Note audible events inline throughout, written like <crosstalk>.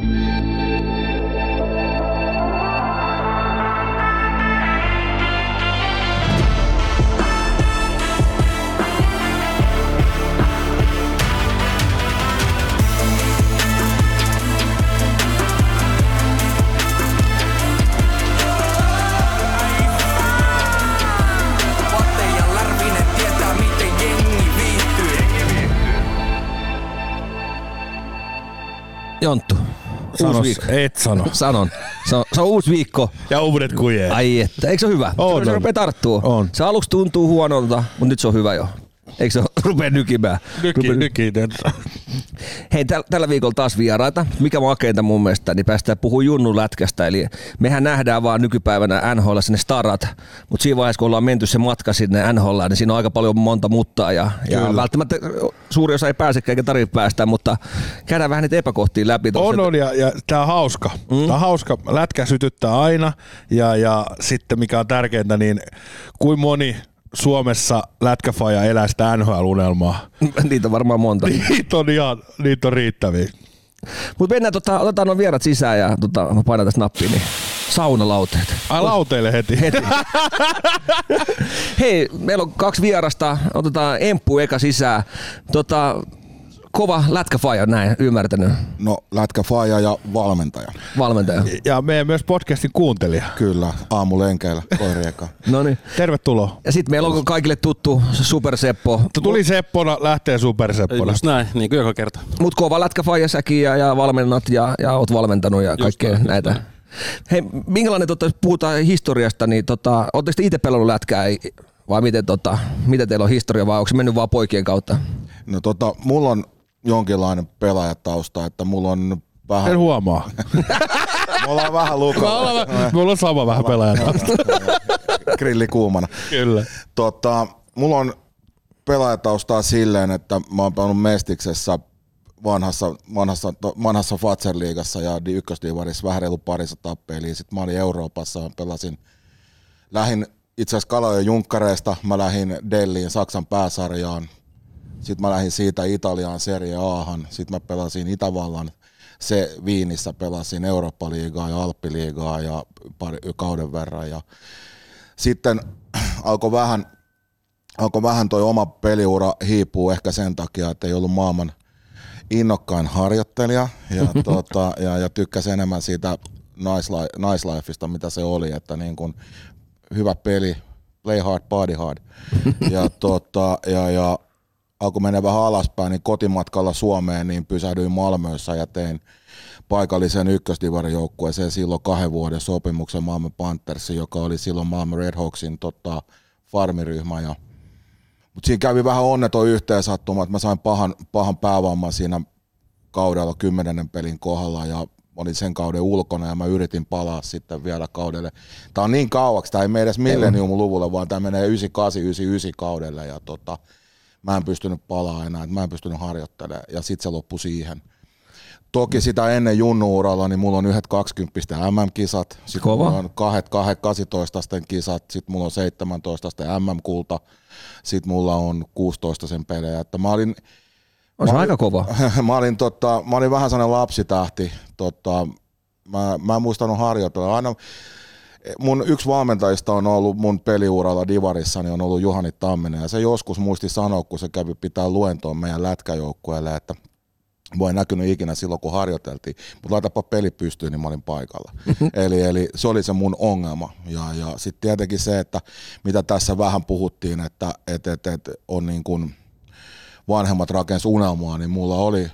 Música Sano, et sano. <laughs> Sanon. Se on, se on uusi viikko. Ja uudet kujee. Ai että, eikö se ole hyvä? On, se on. rupeaa tarttuu. On. Se aluksi tuntuu huonolta, mutta nyt se on hyvä jo. Eikö se rupea nykimään? Nyki, Rupea- nyki. Hei, täl, tällä viikolla taas vieraita. Mikä makeinta mun mielestä, niin päästään puhua Junnun lätkästä. Eli mehän nähdään vaan nykypäivänä NHL sinne starat, mutta siinä vaiheessa kun ollaan menty se matka sinne NHL, niin siinä on aika paljon monta muttaa ja, ja välttämättä suuri osa ei pääsekään eikä tarvitse päästä, mutta käydään vähän niitä epäkohtia läpi. On, on ja, ja tämä on hauska. Mm. Tämä on hauska. Lätkä sytyttää aina ja, ja sitten mikä on tärkeintä, niin kuin moni Suomessa lätkäfaja elää sitä NHL-unelmaa. <laughs> Niitä on varmaan monta. <laughs> Niitä on ihan, niitä on riittäviä. Mutta mennään, tota, otetaan nuo vierat sisään ja tota, mä painan tästä nappiin, niin saunalauteet. Ai lauteille heti. <laughs> Heti. Hei, meillä on kaksi vierasta. Otetaan Emppu eka sisään. Tota, kova lätkäfaija, näin ymmärtänyt No lätkä faija ja valmentaja. valmentaja. Ja meidän myös podcastin kuuntelija. Kyllä, aamulenkeillä koirien kanssa. <laughs> No niin. Tervetuloa. Ja sitten meillä on kaikille tuttu Super Seppo. Tuli Seppona, lähtee Superseppona. Just näin, niin kuin joka kerta. Mut kova lätkäfaija säkin ja, ja valmennat ja, ja oot valmentanut ja kaikkea just näitä. Hei, minkälainen, tota, jos puhutaan historiasta, niin tota, ootteko te itse pelannut lätkää ei- vai miten, tota, miten teillä on historia vai onko se mennyt vaan poikien kautta? No tota, mulla on jonkinlainen pelaajatausta, että mulla on vähän, En huomaa. <laughs> mulla on vähän Me lukalla. ollaan, mulla on sama vähän pelaajata. <laughs> Grilli kuumana. Kyllä. Tota, mulla on pelaajataustaa silleen, että mä oon pelannut Mestiksessä vanhassa, vanhassa, vanhassa Fatser-liigassa ja di- ykkösdivarissa vähän reilu parisataa peliä. Sitten mä olin Euroopassa ja pelasin, lähin itse asiassa Kalojen junkkareista, mä lähdin Delliin Saksan pääsarjaan. Sitten mä lähdin siitä Italiaan Serie Ahan. Sitten mä pelasin Itävallan se Viinissä pelasin Eurooppa-liigaa ja Alppiliigaa ja pari, kauden verran. Ja sitten alkoi vähän, alkoi vähän toi oma peliura hiipuu ehkä sen takia, että ei ollut maailman innokkain harjoittelija ja, <laughs> tota, ja, ja tykkäsi enemmän siitä li- nice mitä se oli, että niin kun hyvä peli, play hard, body hard. <laughs> Ja, tota, ja, ja alkoi mennä vähän alaspäin, niin kotimatkalla Suomeen niin pysähdyin Malmössä ja tein paikallisen ykkösdivarijoukkueeseen silloin kahden vuoden sopimuksen Malmö Panthersin, joka oli silloin Malmö Red Hawksin tota, farmiryhmä. Ja, mutta siinä kävi vähän onneton yhteensattuma, että mä sain pahan, pahan päävamman siinä kaudella kymmenennen pelin kohdalla ja olin sen kauden ulkona ja mä yritin palaa sitten vielä kaudelle. Tämä on niin kauaksi, tämä ei mene edes millennium-luvulle, vaan tämä menee 98-99 kaudelle ja tota, mä en pystynyt palaa enää, että mä en pystynyt harjoittelemaan ja sitten se loppui siihen. Toki sitä ennen junnuuralla, niin mulla on yhdet 20 MM-kisat, sitten Kova. mulla on kahdet, kahdet 18 kisat, sitten mulla on 17 MM-kulta, sitten mulla on 16 sen pelejä. Että mä olin, On se aika kova. <laughs> mä olin, tota, mä olin vähän sellainen lapsitähti. Tota, mä, mä en muistanut harjoitella. Aina, mun yksi valmentajista on ollut mun peliuralla Divarissa, niin on ollut Juhani Tamminen. Ja se joskus muisti sanoa, kun se kävi pitää luentoa meidän lätkäjoukkueelle, että voi näkynyt ikinä silloin, kun harjoiteltiin, mutta laitapa peli pystyyn, niin mä olin paikalla. <laughs> eli, eli se oli se mun ongelma. Ja, ja sitten tietenkin se, että mitä tässä vähän puhuttiin, että et, et, et on niin kuin vanhemmat rakensi unelmaa, niin mulla oli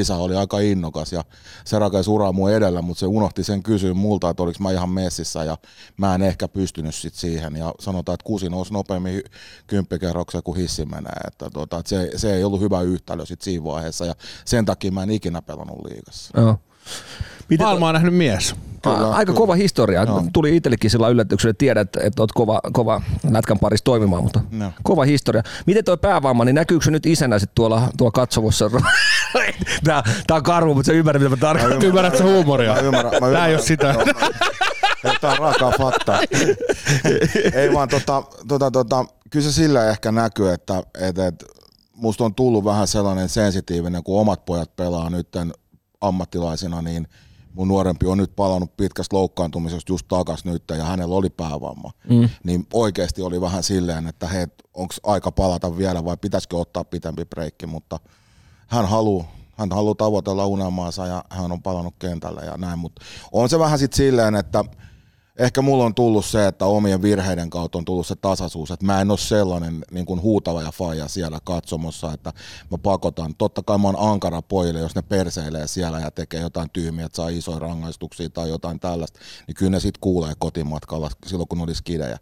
isä oli aika innokas ja se rakensi uraa mun edellä, mutta se unohti sen kysyä multa, että oliko mä ihan messissä ja mä en ehkä pystynyt sit siihen ja sanotaan, että kusi nousi nopeammin kymppikerrokseen kuin hissi menee, että, tota, että se, se, ei ollut hyvä yhtälö sit siinä vaiheessa ja sen takia mä en ikinä pelannut liigassa. Joo. Miten Maailma on nähnyt mies. Kyllä, Aika kyllä. kova historia. Joo. Tuli itsellekin sillä yllätyksellä, että tiedät, että oot kova, kova lätkän parissa toimimaan, mutta Joo. kova historia. Miten tuo päävamma, niin näkyykö se nyt isänä sit tuolla, tuolla katsomossa? <laughs> Tää, tää on karvu, mutta se ymmärrät, mitä mä tarkoitan. Ymmärrätkö huumoria? Mä ymmärrän, mä Tää ymmärrän. ei ole sitä. Joo, mä- Tää on raakaa faktaa. ei vaan tota, tota, tota, kyllä se sillä ehkä näkyy, että et, et, musta on tullut vähän sellainen sensitiivinen, kun omat pojat pelaa nyt ammattilaisina, niin mun nuorempi on nyt palannut pitkästä loukkaantumisesta just takas nyt ja hänellä oli päävamma. Mm. Niin oikeasti oli vähän silleen, että hei, onko aika palata vielä vai pitäisikö ottaa pitempi breikki, mutta hän haluaa hän haluaa tavoitella unelmaansa ja hän on palannut kentälle ja näin, mutta on se vähän sitten silleen, että ehkä mulla on tullut se, että omien virheiden kautta on tullut se tasaisuus, että mä en ole sellainen niin kuin huutava ja faija siellä katsomossa, että mä pakotan. Totta kai mä oon ankara pojille, jos ne perseilee siellä ja tekee jotain tyhmiä, että saa isoja rangaistuksia tai jotain tällaista, niin kyllä ne sitten kuulee kotimatkalla silloin, kun olisi kidejä.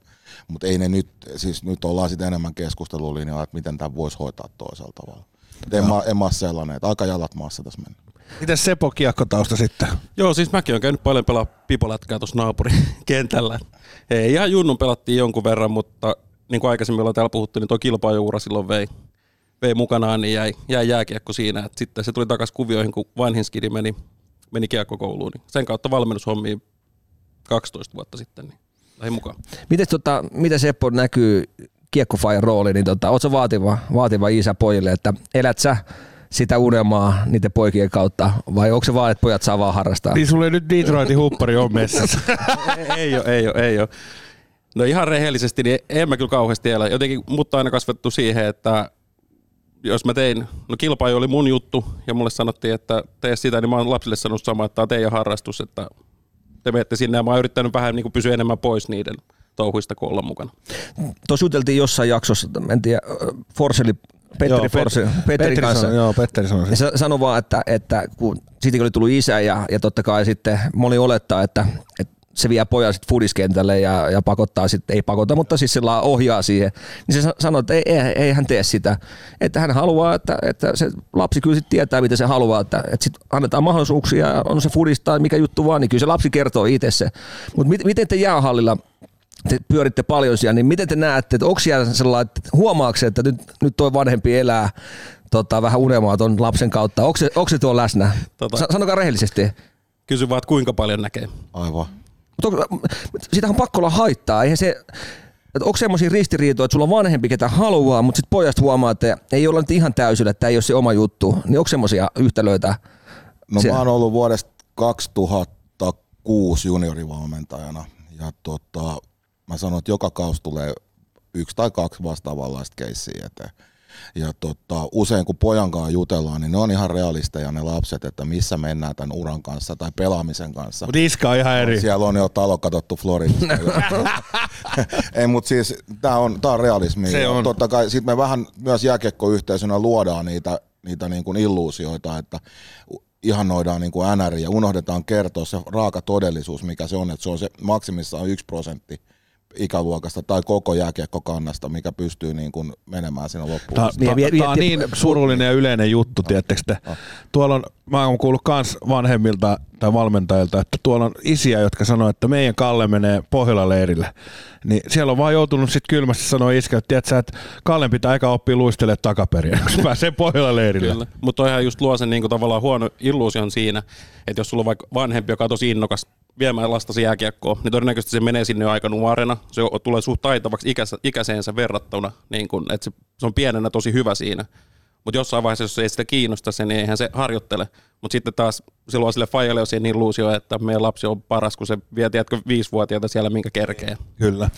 Mutta ei ne nyt, siis nyt ollaan sitten enemmän keskustelulinjalla, että miten tämä voisi hoitaa toisella tavalla. En mä, en mä sellainen, että aika jalat maassa tässä mennä. Miten Sepo kiekkotausta sitten? Joo, siis mäkin olen käynyt paljon pelaa pipolätkää tuossa naapurikentällä. <laughs> Ei, ihan junnun pelattiin jonkun verran, mutta niin kuin aikaisemmin ollaan täällä puhuttu, niin tuo kilpajuura silloin vei, vei mukanaan, niin jäi, jäi jääkiekko siinä. Et sitten se tuli takaisin kuvioihin, kun vanhin skidi meni, meni kiekkokouluun. Niin sen kautta valmennushommiin 12 vuotta sitten, niin lähdin mukaan. Miten, tota, miten Seppo näkyy kiekkofajan rooli, niin tota, ootko vaativa, vaativa isä pojille, että elät sä sitä unelmaa niiden poikien kautta, vai onko se vaan, että pojat saa vaan harrastaa? Niin sulle nyt Detroitin huppari on messissä. <laughs> ei ole, ei ole, ei ole. No ihan rehellisesti, niin en mä kyllä kauheasti elä. Jotenkin mutta aina kasvettu siihen, että jos mä tein, no kilpailu oli mun juttu, ja mulle sanottiin, että tee sitä, niin mä oon lapsille sanonut sama, että tämä on teidän harrastus, että te menette sinne, ja mä oon yrittänyt vähän niin kuin pysyä enemmän pois niiden touhuista kuin olla mukana. Tuossa juteltiin jossain jaksossa, en tiedä, Forseli, Petteri, Joo, Forse, Pet- Petteri Petteri kanssa. sanoi- joo, Petteri sanoi Ja sa- sano vaan, että, että kun siitäkin oli tullut isä ja, ja totta kai sitten moni olettaa, että, että se vie pojan sitten fudiskentälle ja, ja pakottaa sitten, ei pakota, mutta siis sillä ohjaa siihen. Niin se sa- sanoi, että ei, ei, ei hän tee sitä. Että hän haluaa, että, että se lapsi kyllä sitten tietää, mitä se haluaa, että, että sitten annetaan mahdollisuuksia ja on se fudis tai mikä juttu vaan, niin kyllä se lapsi kertoo itse se. Mutta mit, miten te jäähallilla te pyöritte paljon siellä, niin miten te näette, että onko siellä sellainen, että huomaako se, että nyt, nyt toi vanhempi elää tota, vähän unelmaa ton lapsen kautta? Onko se, onko se tuo läsnä? Tota- Sa- Sanokaa rehellisesti. Kysy vaan, että kuinka paljon näkee. Aivan. Mutta sitähän on pakko olla haittaa. Eihän se, että onko semmoisia ristiriitoja, että sulla on vanhempi, ketä haluaa, mutta sitten pojasta huomaa, että ei olla nyt ihan täysillä, että tämä ei ole se oma juttu. Niin onko semmoisia yhtälöitä? No Siellä. mä oon ollut vuodesta 2006 juniorivalmentajana ja tota, mä sanon, että joka kausi tulee yksi tai kaksi vastaavanlaista keissiä eteen. Ja tota, usein kun pojan kanssa jutellaan, niin ne on ihan realisteja ne lapset, että missä mennään tämän uran kanssa tai pelaamisen kanssa. Mutta iska on ihan eri. Siellä on jo talo katsottu Floridasta. <laughs> <laughs> Ei, mutta siis tämä on, tää on realismi. Se on. Totta kai sit me vähän myös jääkiekkoyhteisönä luodaan niitä, niitä niin kuin illuusioita, että ihannoidaan niin kuin NR ja unohdetaan kertoa se raaka todellisuus, mikä se on, että se on se maksimissaan yksi prosentti ikäluokasta tai koko jääkiekkokannasta, mikä pystyy niin kuin menemään sinne loppuun. Tämä, Niin, tämä, tämä on niin surullinen ja yleinen juttu, tiedättekö te? Tuolla on, mä oon kuullut kans vanhemmilta tai valmentajilta, että tuolla on isiä, jotka sanoo, että meidän Kalle menee Pohjola-leirille. Niin siellä on vaan joutunut sitten kylmästi sanoa iskä, että tiedät sä, että Kallen pitää eka oppia luistelemaan takaperin, <laughs> kun se pääsee Pohjola-leirille. Mutta toihan just luo sen niinku tavallaan huono illuusion siinä, että jos sulla on vaikka vanhempi, joka on tosi innokas viemään lastasi jääkiekkoon, niin todennäköisesti se menee sinne aika nuorena. Se tulee suht taitavaksi ikäs, ikäiseensä verrattuna, niin kun, että se, se on pienenä tosi hyvä siinä. Mutta jossain vaiheessa, jos ei sitä kiinnosta se, niin eihän se harjoittele. Mutta sitten taas silloin sille fajalle on siinä illuusio, että meidän lapsi on paras, kun se vie, tiedätkö, viisivuotiaita siellä, minkä kerkee. Kyllä.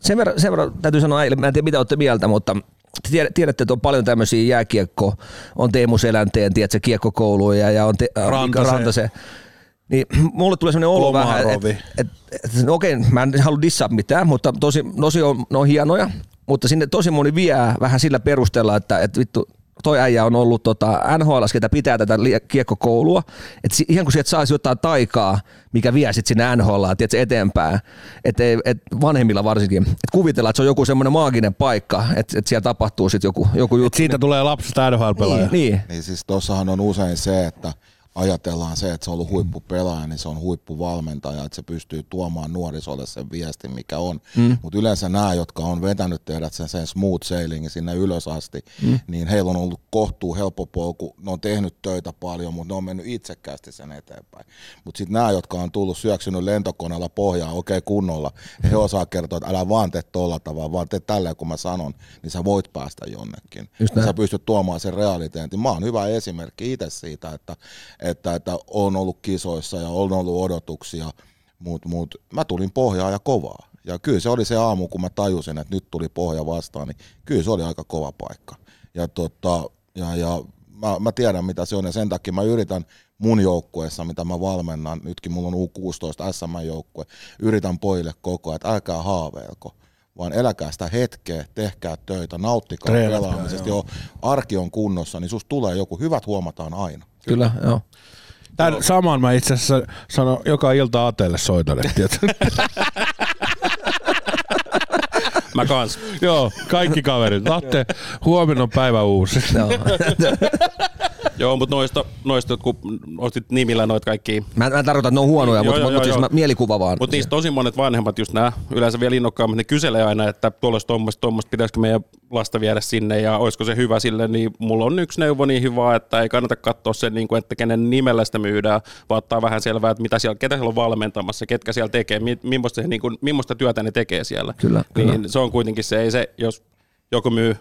Sen verran, sen verran täytyy sanoa mä en tiedä mitä olette mieltä, mutta te tiedä- tiedätte, että on paljon tämmöisiä jääkiekko, on Teemu Selänteen, tiedätkö, kiekkokouluja ja on te, Rantasen. Rantasen. Niin <clears throat> mulle tulee sellainen olo vähän, Komarovi. että et, et, no okei, mä en halua dissaa mitään, mutta tosi, tosi on, ne on hienoja, mutta sinne tosi moni vie vähän sillä perusteella, että et vittu, toi äijä on ollut tota NHL, ketä pitää tätä kiekkokoulua, että si- ihan kuin sieltä saisi jotain taikaa, mikä vie sitten sinne NHL, tiedätkö, eteenpäin, että et vanhemmilla varsinkin, että kuvitellaan, että se on joku semmoinen maaginen paikka, että et siellä tapahtuu sitten joku, joku juttu. Siitä tulee lapsesta NHL-pelaaja. niin, niin. Niin siis tossahan on usein se, että ajatellaan se, että se on ollut huippupelaaja, niin se on huippuvalmentaja, että se pystyy tuomaan nuorisolle sen viestin, mikä on. Mm. Mutta yleensä nämä, jotka on vetänyt teidät sen, sen smooth sailingin sinne ylös asti, mm. niin heillä on ollut kohtuu helppo polku, ne on tehnyt töitä paljon, mutta ne on mennyt itsekkäästi sen eteenpäin. Mutta sitten nämä, jotka on tullut syöksynyt lentokoneella pohjaan okei okay, kunnolla, he osaa kertoa, että älä vaan tee tolla tavalla, vaan tee tällä kun mä sanon, niin sä voit päästä jonnekin. Just näin. Sä pystyt tuomaan sen realiteetin. Mä oon hyvä esimerkki itse siitä, että että, että on ollut kisoissa ja on ollut odotuksia, mutta mut, mä tulin pohjaa ja kovaa. Ja kyllä se oli se aamu, kun mä tajusin, että nyt tuli pohja vastaan, niin kyllä se oli aika kova paikka. Ja, tota, ja, ja mä, mä tiedän, mitä se on, ja sen takia mä yritän mun joukkueessa, mitä mä valmennan, nytkin mulla on U16 SM-joukkue, yritän pojille koko ajan, että älkää haaveilko, vaan eläkää sitä hetkeä, tehkää töitä, nauttikaa Treenatkaa, pelaamisesta. Joo. arki on kunnossa, niin susta tulee joku, hyvät huomataan aina. Kyllä, joo. Tän saman mä itse asiassa sanon joka ilta Atelle soitan. että. <laughs> Mä kans. Joo, kaikki kaverit. Atte, huomenna on päivä uusi. <laughs> joo. Mutta noista, noista kun ostit nimillä noita kaikki Mä, mä en tarkoita, että ne on huonoja, Joo, mutta, joo, mutta joo, siis joo. mä, mielikuva vaan. Mutta niistä tosi monet vanhemmat, just nämä yleensä vielä innokkaammat, ne kyselee aina, että tuolla olisi tuommoista, tuommoista, pitäisikö meidän lasta viedä sinne ja olisiko se hyvä sille, niin mulla on yksi neuvo niin hyvä, että ei kannata katsoa sen, niin kuin, että kenen nimellä sitä myydään, vaan ottaa vähän selvää, että mitä siellä, ketä siellä on valmentamassa, ketkä siellä tekee, mi, millaista, niin kuin, millaista työtä ne tekee siellä. Kyllä, niin kyllä. se on kuitenkin se, ei se, jos joku myy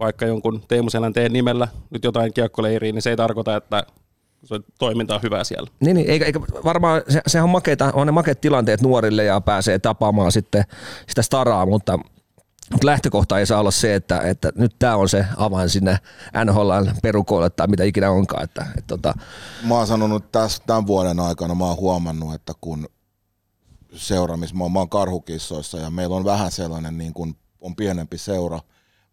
vaikka jonkun Teemu Selänteen nimellä nyt jotain kiekkoleiriin, niin se ei tarkoita, että se toiminta on hyvää siellä. Niin, niin eikä, eikä varmaan, se, sehän on, makeita, on ne makeat tilanteet nuorille ja pääsee tapaamaan sitten sitä staraa, mutta, mutta lähtökohta ei saa olla se, että, että nyt tämä on se avain sinne NHL perukoille tai mitä ikinä onkaan. Että, että, tota, Mä oon sanonut tässä tämän vuoden aikana, mä oon huomannut, että kun seura, missä mä oon, mä oon karhukissoissa ja meillä on vähän sellainen, niin kuin on pienempi seura,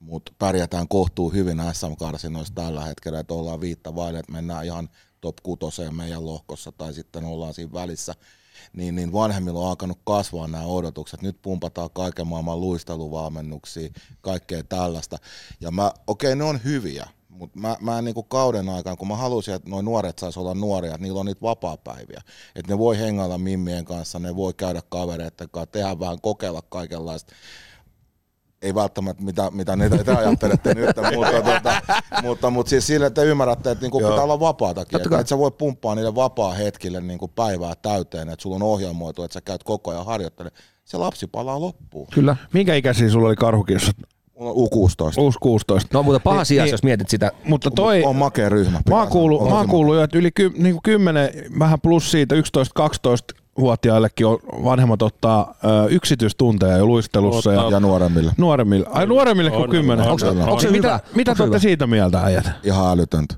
mutta pärjätään kohtuu hyvin SM-karsinoissa tällä hetkellä, että ollaan viittä vaille, että mennään ihan top kutoseen meidän lohkossa tai sitten ollaan siinä välissä, niin, niin vanhemmilla on alkanut kasvaa nämä odotukset. Nyt pumpataan kaiken maailman luisteluvalmennuksia, kaikkea tällaista. Ja mä, okei, ne on hyviä, mutta mä, mä en niinku kauden aikaan, kun mä halusin, että nuo nuoret sais olla nuoria, että niillä on niitä vapaa-päiviä. Että ne voi hengailla mimmien kanssa, ne voi käydä kavereiden kanssa, tehdä vähän, kokeilla kaikenlaista ei välttämättä mitä, mitä ne te ajattelette nyt, mutta, tota, mutta, mutta siis sille, että te ymmärrätte, että niinku pitää olla vapaatakin. Että et sä voi pumppaa niille vapaa hetkille niinku päivää täyteen, että sulla on ohjelmoitu, että sä käyt koko ajan harjoittelemaan. Se lapsi palaa loppuun. kyllä. Minkä ikäisiä sulla oli karhukissa? Mulla on U16. Uusi 16. No mutta paha Niin, sijassa, niin. jos mietit sitä. Mutta toi, on makea ryhmä. mä oon mä kuullut jo, että yli ky, niin kuin 10, vähän plus siitä 11-12 vuotiaillekin on, vanhemmat ottaa ö, yksityistunteja jo luistelussa ja. Ja nuoremmille. nuoremmille. Ai nuoremmille kuin On, 10. on, Onko se, on. onko se mitä, hyvä? mitä te olette siitä mieltä äijät? Ihan älytöntä.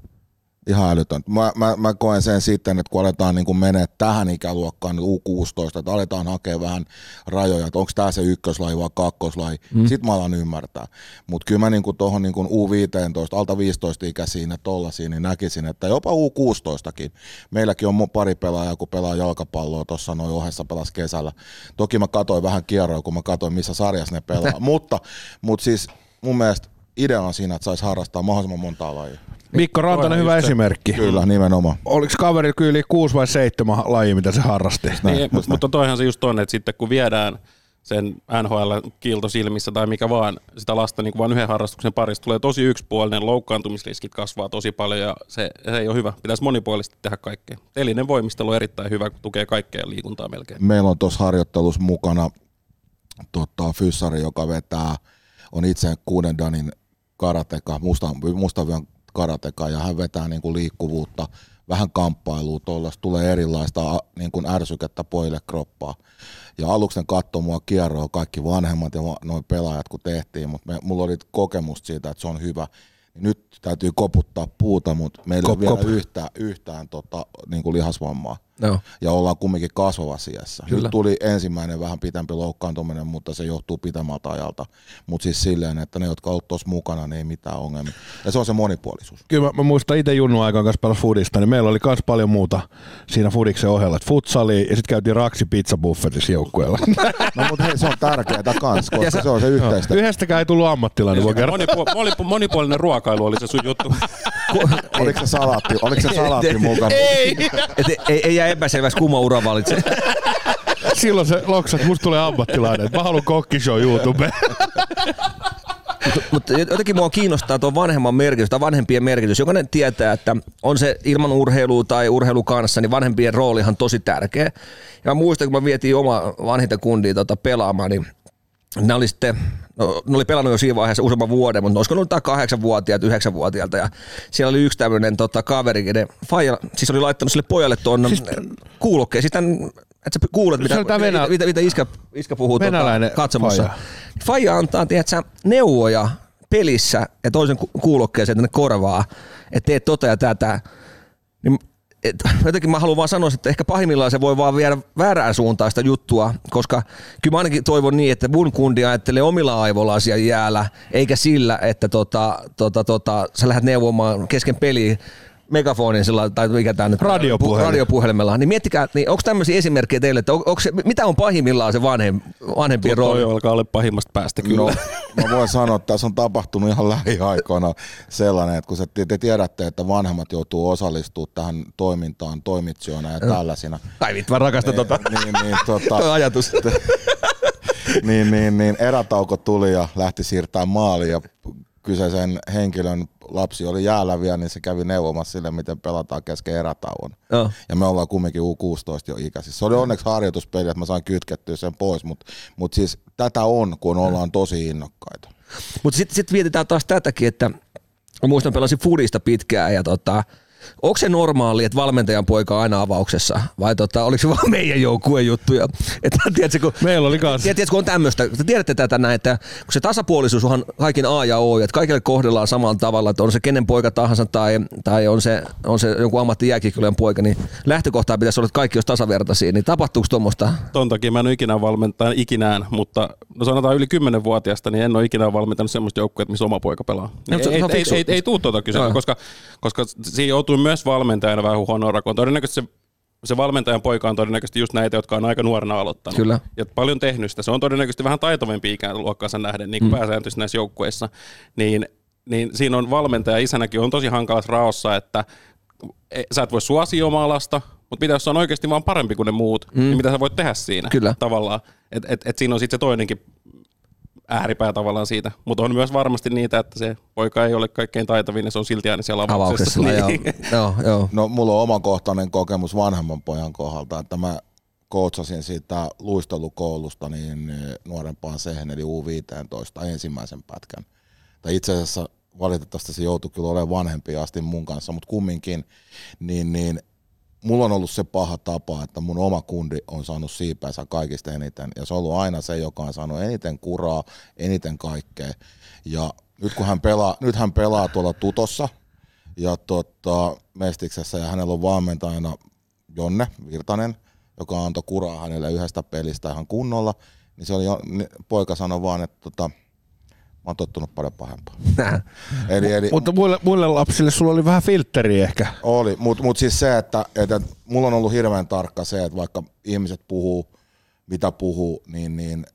Ihan älytöntä. Mä, mä, mä koen sen sitten, että kun aletaan niin menee tähän ikäluokkaan, nyt U16, että aletaan hakea vähän rajoja, että onko tämä se ykköslaji vai kakkoslaji, mm. sitten mä alan ymmärtää. Mutta kyllä mä niin tuohon niin U15, alta 15 ikäisiin ja tollasiin, niin näkisin, että jopa U16kin. Meilläkin on pari pelaajaa, kun pelaa jalkapalloa tuossa noin ohessa pelas kesällä. Toki mä katoin vähän kierroa, kun mä katoin, missä sarjassa ne pelaa. <laughs> mutta, mutta siis mun mielestä idea on siinä, että saisi harrastaa mahdollisimman montaa lajia. Mikko Rantanen hyvä esimerkki. Kyllä, nimenomaan. Oliko kaveri kyllä kuusi vai seitsemän lajia, mitä se harrasti? Näin, Niin, just mutta toihan se just on, että sitten kun viedään sen NHL-kiilto silmissä tai mikä vaan sitä lasta niin kuin vain yhden harrastuksen parissa tulee tosi yksipuolinen, loukkaantumisriskit kasvaa tosi paljon ja se, se ei ole hyvä. Pitäisi monipuolisesti tehdä kaikkea. Elinen voimistelu on erittäin hyvä, kun tukee kaikkea liikuntaa melkein. Meillä on tuossa harjoittelussa mukana tota, fyssari, joka vetää, on itse kuuden danin karateka, musta, mustavyön karateka, ja hän vetää niin kuin liikkuvuutta, vähän kamppailua tuollaista, tulee erilaista niin kuin ärsykettä poille kroppaa. Ja aluksen katsoi mua kierroa kaikki vanhemmat ja noin pelaajat, kun tehtiin, mutta me, mulla oli kokemusta siitä, että se on hyvä. Nyt täytyy koputtaa puuta, mutta meillä ei Kop, ole vielä kop. yhtään, yhtään tota, niin kuin lihasvammaa Joo. ja ollaan kumminkin kasvavassa iässä. Kyllä. Nyt tuli ensimmäinen vähän pitempi loukkaantuminen, mutta se johtuu pitemmältä ajalta. Mutta siis silleen, että ne, jotka ovat tuossa mukana, niin ei mitään ongelmia. Ja se on se monipuolisuus. Kyllä mä, mä muistan itse Junnu aikaan kanssa pelasi Fudista, niin meillä oli myös paljon muuta siinä Fudiksen ohella. Et futsali ja sitten käytiin raksi pizza buffetissa joukkueella. <laughs> No mutta hei, se on tärkeää kans, koska se on se yhteistä. Yhdestäkään ei tullut ammattilainen, voi kertoa. Monipu- monipu- monipuolinen ruokailu oli se sun juttu. Oliko se salaatti, oliko se salaatti mukana? Et ei, ei, ei jää epäselväksi, kumma ura valitsee. <laughs> Silloin se loksat, musta tulee ammattilainen. Mä haluan kokkishow YouTube. Mutta jotenkin mua kiinnostaa tuo vanhemman merkitys tai vanhempien merkitys. Jokainen tietää, että on se ilman urheilua tai urheilu kanssa, niin vanhempien roolihan on tosi tärkeä. Ja mä muistan, kun mä vietiin oma vanhinta kundia tota pelaamaan, niin ne oli sitten no, ne oli pelannut jo siinä vaiheessa useamman vuoden, mutta olisiko ollut kahdeksanvuotiaat, yhdeksänvuotiailta ja siellä oli yksi tämmöinen tota, kaveri, kenen faija, siis oli laittanut sille pojalle tuon siis, kuulokkeen, siis tämän, että sä kuulet, mitä, mitä, venä- mitä, mitä iskä, iskä puhuu tuota, katsomossa. faija. Faija antaa, tiedätkö, neuvoja pelissä ja toisen ku- kuulokkeeseen tänne korvaa, että teet tota ja tätä. Niin et, jotenkin mä haluan vaan sanoa, että ehkä pahimmillaan se voi vaan viedä väärään suuntaan sitä juttua, koska kyllä mä ainakin toivon niin, että mun kundi ajattelee omilla aivoilla asiaa jäällä, eikä sillä, että tota, tota, tota, sä lähdet neuvomaan kesken peliä megafonin sillä, tai mikä tämä nyt Radiopuhelin. radiopuhelimella, niin miettikää, niin onko tämmöisiä esimerkkejä teille, että on, onko se, mitä on pahimmillaan se vanhem, vanhempien Toi rooli? alkaa olla pahimmasta päästä kyllä. No, mä voin sanoa, että tässä on tapahtunut ihan lähiaikoina sellainen, että kun se, te tiedätte, että vanhemmat joutuu osallistumaan tähän toimintaan toimitsijoina ja tällaisina. Ai vittu, mä rakastan tota. Niin, niin, tota, Toi ajatus. <laughs> niin, niin, niin erätauko tuli ja lähti siirtämään maaliin ja kyseisen henkilön lapsi oli jäällä vielä, niin se kävi neuvomassa sille, miten pelataan kesken erätauon. Joo. Ja me ollaan kumminkin U16 jo ikäisissä. Se oli onneksi harjoituspeli, että mä sain kytkettyä sen pois, mutta mut siis tätä on, kun ollaan tosi innokkaita. Mutta sitten sit mietitään taas tätäkin, että muistan pelasin Fudista pitkään ja tota, onko se normaali, että valmentajan poika on aina avauksessa vai tota, oliko se vaan meidän joukkueen juttuja? Että tiedätkö, kun, Meillä oli kans. Tiedätkö, kun on tämmöistä, te tiedätte tätä näin, että kun se tasapuolisuus on kaikin A ja O, että kaikille kohdellaan samalla tavalla, että on se kenen poika tahansa tai, tai on, se, on se jonkun ammattijääkiekkoilijan poika, niin lähtökohtaa pitäisi olla, että kaikki olisi tasavertaisia, niin tapahtuuko tuommoista? Ton takia mä en ole ikinä valmentanut ikinään, mutta no sanotaan yli 10-vuotiaasta, niin en ole ikinä valmentanut semmoista joukkuetta, missä oma poika pelaa. No, Ei, ei, ei, fiksu. ei, ei, tuu tuota kyselyä, Joo. koska, koska siinä joutuu myös valmentajana vähän huonoa rakoon. Todennäköisesti se, se valmentajan poika on todennäköisesti just näitä, jotka on aika nuorena aloittanut. Kyllä. Ja paljon tehnyt sitä. Se on todennäköisesti vähän taitavampi ikäluokkaansa nähden, niin kuin mm. pääsääntöisesti näissä joukkueissa. Niin, niin siinä on valmentaja isänäkin on tosi hankalassa raossa, että e- sä et voi suosia omaa lasta, mutta mitä jos se on oikeasti vaan parempi kuin ne muut, mm. niin mitä sä voit tehdä siinä Kyllä. tavallaan. Et, et, et siinä on sitten se toinenkin ääripää tavallaan siitä. Mutta on myös varmasti niitä, että se poika ei ole kaikkein taitavin ja se on silti aina siellä avauksessa. Avauksessa, Niin. joo, joo, joo. No mulla on omakohtainen kokemus vanhemman pojan kohdalta, että mä kootsasin siitä luistelukoulusta niin eh, nuorempaan sehen, eli U15 ensimmäisen pätkän. Tai itse asiassa valitettavasti se joutui kyllä olemaan vanhempi asti mun kanssa, mutta kumminkin, niin, niin mulla on ollut se paha tapa, että mun oma kundi on saanut siipänsä kaikista eniten, ja se on ollut aina se, joka on saanut eniten kuraa, eniten kaikkea. Ja nyt kun hän pelaa, nyt hän pelaa tuolla tutossa, ja tota, Mestiksessä, ja hänellä on valmentajana Jonne Virtanen, joka antoi kuraa hänelle yhdestä pelistä ihan kunnolla, niin se oli, niin poika sanoi vaan, että tota, mä oon tottunut paljon pahempaa. <laughs> Eli, eli Mutta muille, muille lapsille sulla oli vähän filtteri ehkä. oli, mutta mut siis se, että, että mulla on ollut hirveän tarkka se, että vaikka ihmiset puhuu, mitä puhuu, niin, niin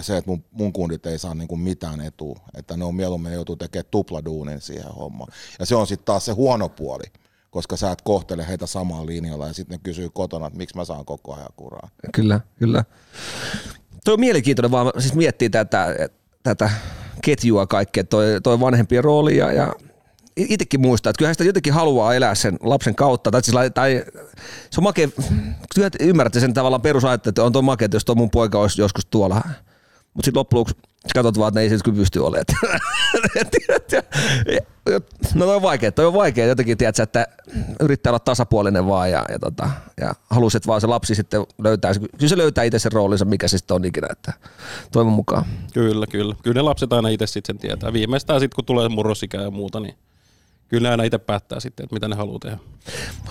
se, että mun, mun kundit ei saa niinku mitään etua, että ne on mieluummin ne joutuu tekemään tupladuunin siihen hommaan. Ja se on sitten taas se huono puoli, koska sä et kohtele heitä samalla linjalla ja sitten ne kysyy kotona, että miksi mä saan koko ajan kuraa. Kyllä, kyllä. Tuo on mielenkiintoinen vaan, siis miettii tätä, tätä ketjua kaikkea, toi, toi vanhempien rooli ja, ja itsekin muistaa, että kyllähän sitä jotenkin haluaa elää sen lapsen kautta, tai, siis, tai se on makea, kyllä te ymmärrätte sen tavallaan perusajattelu, että on tuo makea, että jos tuo mun poika olisi joskus tuolla, mutta sitten loppujen lopuksi katsot vaan, että ne ei se kyllä pysty olemaan. <laughs> no on vaikea, toi on vaikea jotenkin, tiedätkö, että yrittää olla tasapuolinen vaan ja, ja, tota, ja haluaisit vaan se lapsi sitten löytää, kyllä se löytää itse sen roolinsa, mikä se sitten on ikinä, että toivon mukaan. Kyllä, kyllä. Kyllä ne lapset aina itse sitten sen tietää. Viimeistään sitten, kun tulee murrosikä ja muuta, niin kyllä aina itse päättää sitten, että mitä ne haluaa tehdä.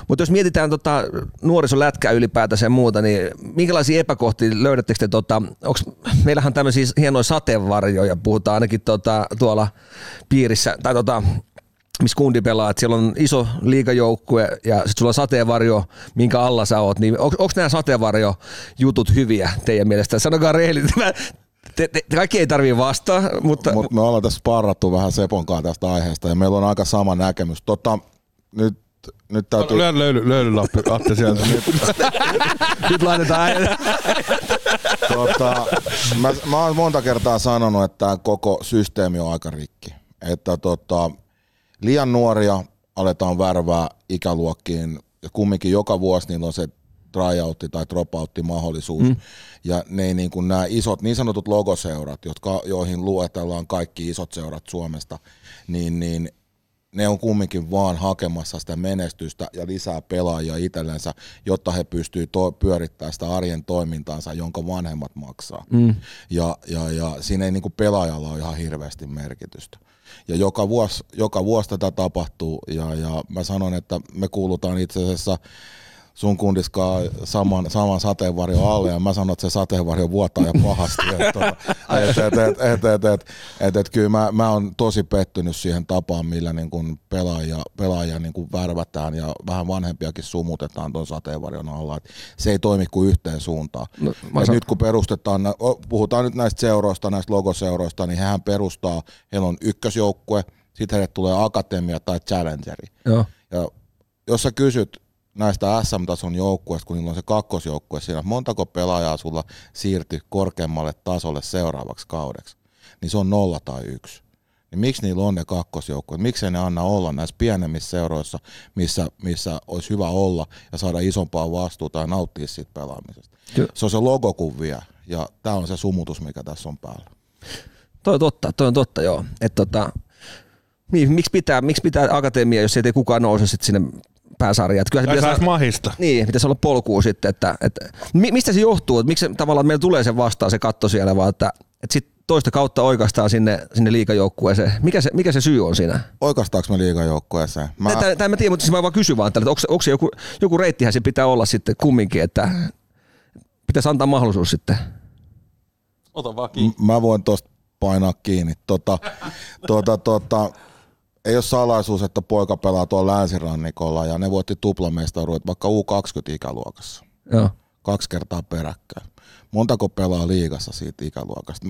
Mutta jos mietitään tota nuorisolätkää ylipäätänsä ja muuta, niin minkälaisia epäkohtia löydättekö te, tota, onks, meillähän on tämmöisiä hienoja sateenvarjoja, puhutaan ainakin tota, tuolla piirissä, tai tota, missä kundi pelaa, että siellä on iso liigajoukkue ja sitten sulla on sateenvarjo, minkä alla sä oot, niin onko nämä sateenvarjo-jutut hyviä teidän mielestä? Sanokaa rehellisesti. Te, te, kaikki ei tarvii vastaa, mutta Mutta me ollaan tässä sparrattu vähän Sepon kanssa tästä aiheesta ja meillä on aika sama näkemys. Tota, nyt, nyt täytyy... Lyö löyly, löylylappi, Atte sieltä. <laughs> nyt laitetaan tota, mä, mä oon monta kertaa sanonut, että tämä koko systeemi on aika rikki. Että tota, liian nuoria aletaan värvää ikäluokkiin ja kumminkin joka vuosi niillä on se tryoutti tai dropoutti mahdollisuus. Mm. Ja ne niin kuin nämä isot, niin sanotut logoseurat, jotka, joihin luetellaan kaikki isot seurat Suomesta, niin, niin ne on kumminkin vaan hakemassa sitä menestystä ja lisää pelaajia itsellensä, jotta he pystyvät to- pyörittämään sitä arjen toimintaansa, jonka vanhemmat maksaa. Mm. Ja, ja, ja siinä ei niinku pelaajalla ole ihan hirveästi merkitystä. Ja joka vuosi, joka vuosi tätä tapahtuu ja, ja mä sanon, että me kuulutaan itse asiassa sun kundiskaan saman, saman sateenvarjon alle ja mä sanon, että se sateenvarjo vuotaa ja pahasti. Että tota, kyllä mä, mä oon tosi pettynyt siihen tapaan, millä niin kun pelaaja pelaaja niin kun värvätään ja vähän vanhempiakin sumutetaan tuon sateenvarjon alla. Et se ei toimi kuin yhteen suuntaan. No, san... Nyt kun perustetaan, puhutaan nyt näistä seuroista, näistä logoseuroista, niin hehän perustaa, heillä on ykkösjoukkue, sitten heille tulee akatemia tai challengeri. Joo. Ja jos sä kysyt näistä SM-tason joukkueista, kun niillä on se kakkosjoukkue siinä, montako pelaajaa sulla siirtyi korkeammalle tasolle seuraavaksi kaudeksi, niin se on nolla tai yksi. Niin miksi niillä on ne kakkosjoukkueet? Miksi ne anna olla näissä pienemmissä seuroissa, missä, missä olisi hyvä olla ja saada isompaa vastuuta ja nauttia siitä pelaamisesta? Kyllä. Se on se logo, kun vie, ja tämä on se sumutus, mikä tässä on päällä. Toi on totta, toi on totta joo. Et tota, miksi pitää, miksi pitää akatemia, jos ei kukaan nouse sit sinne pääsarja. Että kyllä se pitäisi, mahista. Niin, pitäisi olla polkua sitten. Että, että, mistä se johtuu? Että miksi tavallaan meillä tulee se vastaan se katto siellä, vaan että, että sit toista kautta oikeastaan sinne, sinne liikajoukkueeseen. Mikä se, mikä se syy on siinä? Oikeastaanko me liikajoukkueeseen? Mä... Tämä, tämä mä tiedän, mutta siis mä vaan kysyn vaan, että onko, onko se joku, joku reittihän se pitää olla sitten kumminkin, että pitäisi antaa mahdollisuus sitten. Ota vaan kiinni. Mä voin tuosta painaa kiinni. Tota, <laughs> tota, tota, ei ole salaisuus, että poika pelaa tuolla länsirannikolla ja ne voitti tuplamestaruudet vaikka U20-ikäluokassa. Joo. Kaksi kertaa peräkkäin. Montako pelaa liigassa siitä ikäluokasta?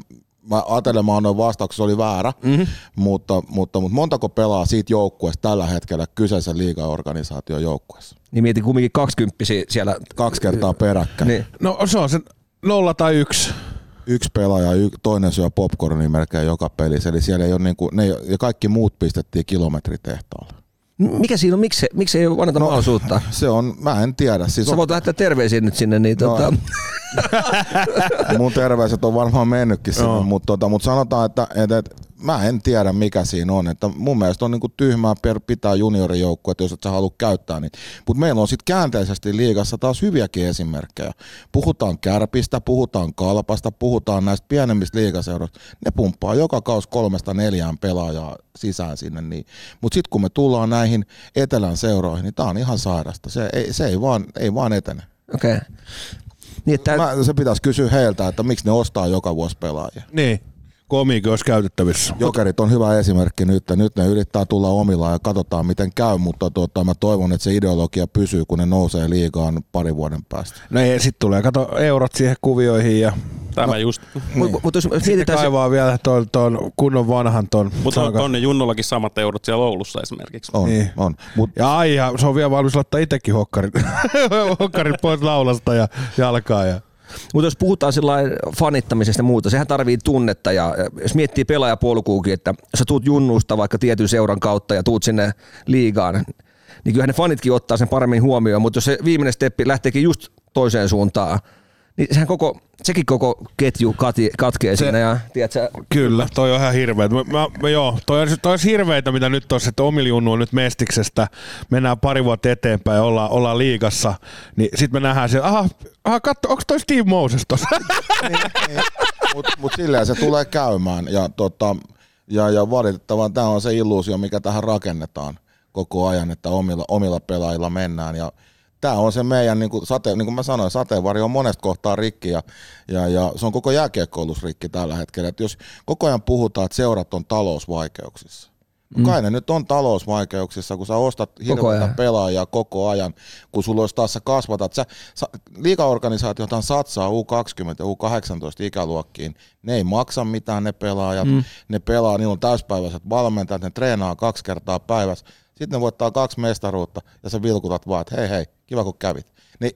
Mä ajattelen, mä annoin vastauksen, se oli väärä, mm-hmm. mutta, mutta, mutta, montako pelaa siitä joukkueesta tällä hetkellä kyseisen liigaorganisaation joukkueessa? Niin mietin kumminkin 20 siellä. Kaksi kertaa peräkkäin. Niin. No se on se nolla tai yksi yksi pelaaja, y, toinen syö popcornia melkein joka pelissä. Eli siellä ei ole niinku, ne, ja kaikki muut pistettiin kilometritehtaalle. Mikä siinä on? Miksi, miksi ei anneta no, mahdollisuutta? <laughs> Se on, mä en tiedä. Siis Sä on, voit lähettää terveisiä nyt sinne. Niin no, tota... <laughs> mun terveiset on varmaan mennytkin sinne, no. mutta tota, mut sanotaan, että, että, että mä en tiedä mikä siinä on. Että mun mielestä on niinku tyhmää per pitää juniorijoukkuetta, jos et sä halua käyttää niitä. Mutta meillä on sitten käänteisesti liigassa taas hyviäkin esimerkkejä. Puhutaan kärpistä, puhutaan kalpasta, puhutaan näistä pienemmistä liigaseuroista. Ne pumppaa joka kaus kolmesta neljään pelaajaa sisään sinne. Niin. Mutta sitten kun me tullaan näihin etelän seuroihin, niin tää on ihan sairasta. Se ei, se ei, vaan, ei vaan etene. Okei. Okay. Niin, että... Mä, se pitäisi kysyä heiltä, että miksi ne ostaa joka vuosi pelaajia. Niin komiikin olisi käytettävissä. Jokerit on hyvä esimerkki nyt. Nyt ne yrittää tulla omillaan ja katsotaan miten käy, mutta tuota, mä toivon, että se ideologia pysyy, kun ne nousee liigaan pari vuoden päästä. No ei, sitten tulee kato eurot siihen kuvioihin ja Tämä no, just. Niin. Mutta mut jos mietitään... kaivaa se... vielä tuon, tuon kunnon vanhan ton. Mutta on, on ne Junnollakin samat eurot siellä Oulussa esimerkiksi. On, niin. on. Mut... Ja ai, ja se on vielä valmis laittaa itsekin hokkarit, <laughs> hokkarit pois laulasta ja jalkaa. Ja... Mutta jos puhutaan fanittamisesta ja muuta, sehän tarvii tunnetta ja jos miettii pelaajapolkuukin, että sä tuut junnusta vaikka tietyn seuran kautta ja tuut sinne liigaan, niin kyllähän ne fanitkin ottaa sen paremmin huomioon, mutta jos se viimeinen steppi lähteekin just toiseen suuntaan, niin sehän koko, sekin koko ketju kati, katkee se, sinne. Ja, tiedätkö, kyllä, toi on ihan hirveä. Mä, mä, mä, joo, toi, on, toi olisi hirveitä, mitä nyt tuossa, että Omil on nyt Mestiksestä, mennään pari vuotta eteenpäin ja ollaan, ollaan liigassa, niin sitten me nähdään siellä, aha, aha katso, onko toi Steve Moses tuossa? niin, niin. <laughs> Mutta mut silleen se tulee käymään ja, tota, ja, ja valitettavasti tämä on se illuusio, mikä tähän rakennetaan koko ajan, että omilla, omilla pelaajilla mennään ja tämä on se meidän, niin kuin, sate, niin kuin mä sanoin, sateenvarjo on monesta kohtaa rikki ja, ja, ja se on koko jääkiekkoilus rikki tällä hetkellä. Et jos koko ajan puhutaan, että seurat on talousvaikeuksissa, No mm. kai ne nyt on talousvaikeuksissa, kun sä ostat hirveätä pelaajia koko ajan, kun sulla olisi taas sä kasvatat. Sä, sä, liikaorganisaatiota satsaa U20 ja U18 ikäluokkiin. Ne ei maksa mitään ne pelaajat, mm. ne pelaa, niillä on täyspäiväiset valmentajat, ne treenaa kaksi kertaa päivässä. Sitten ne voittaa kaksi mestaruutta ja sä vilkutat vaan, että hei hei, kiva kun kävit. Niin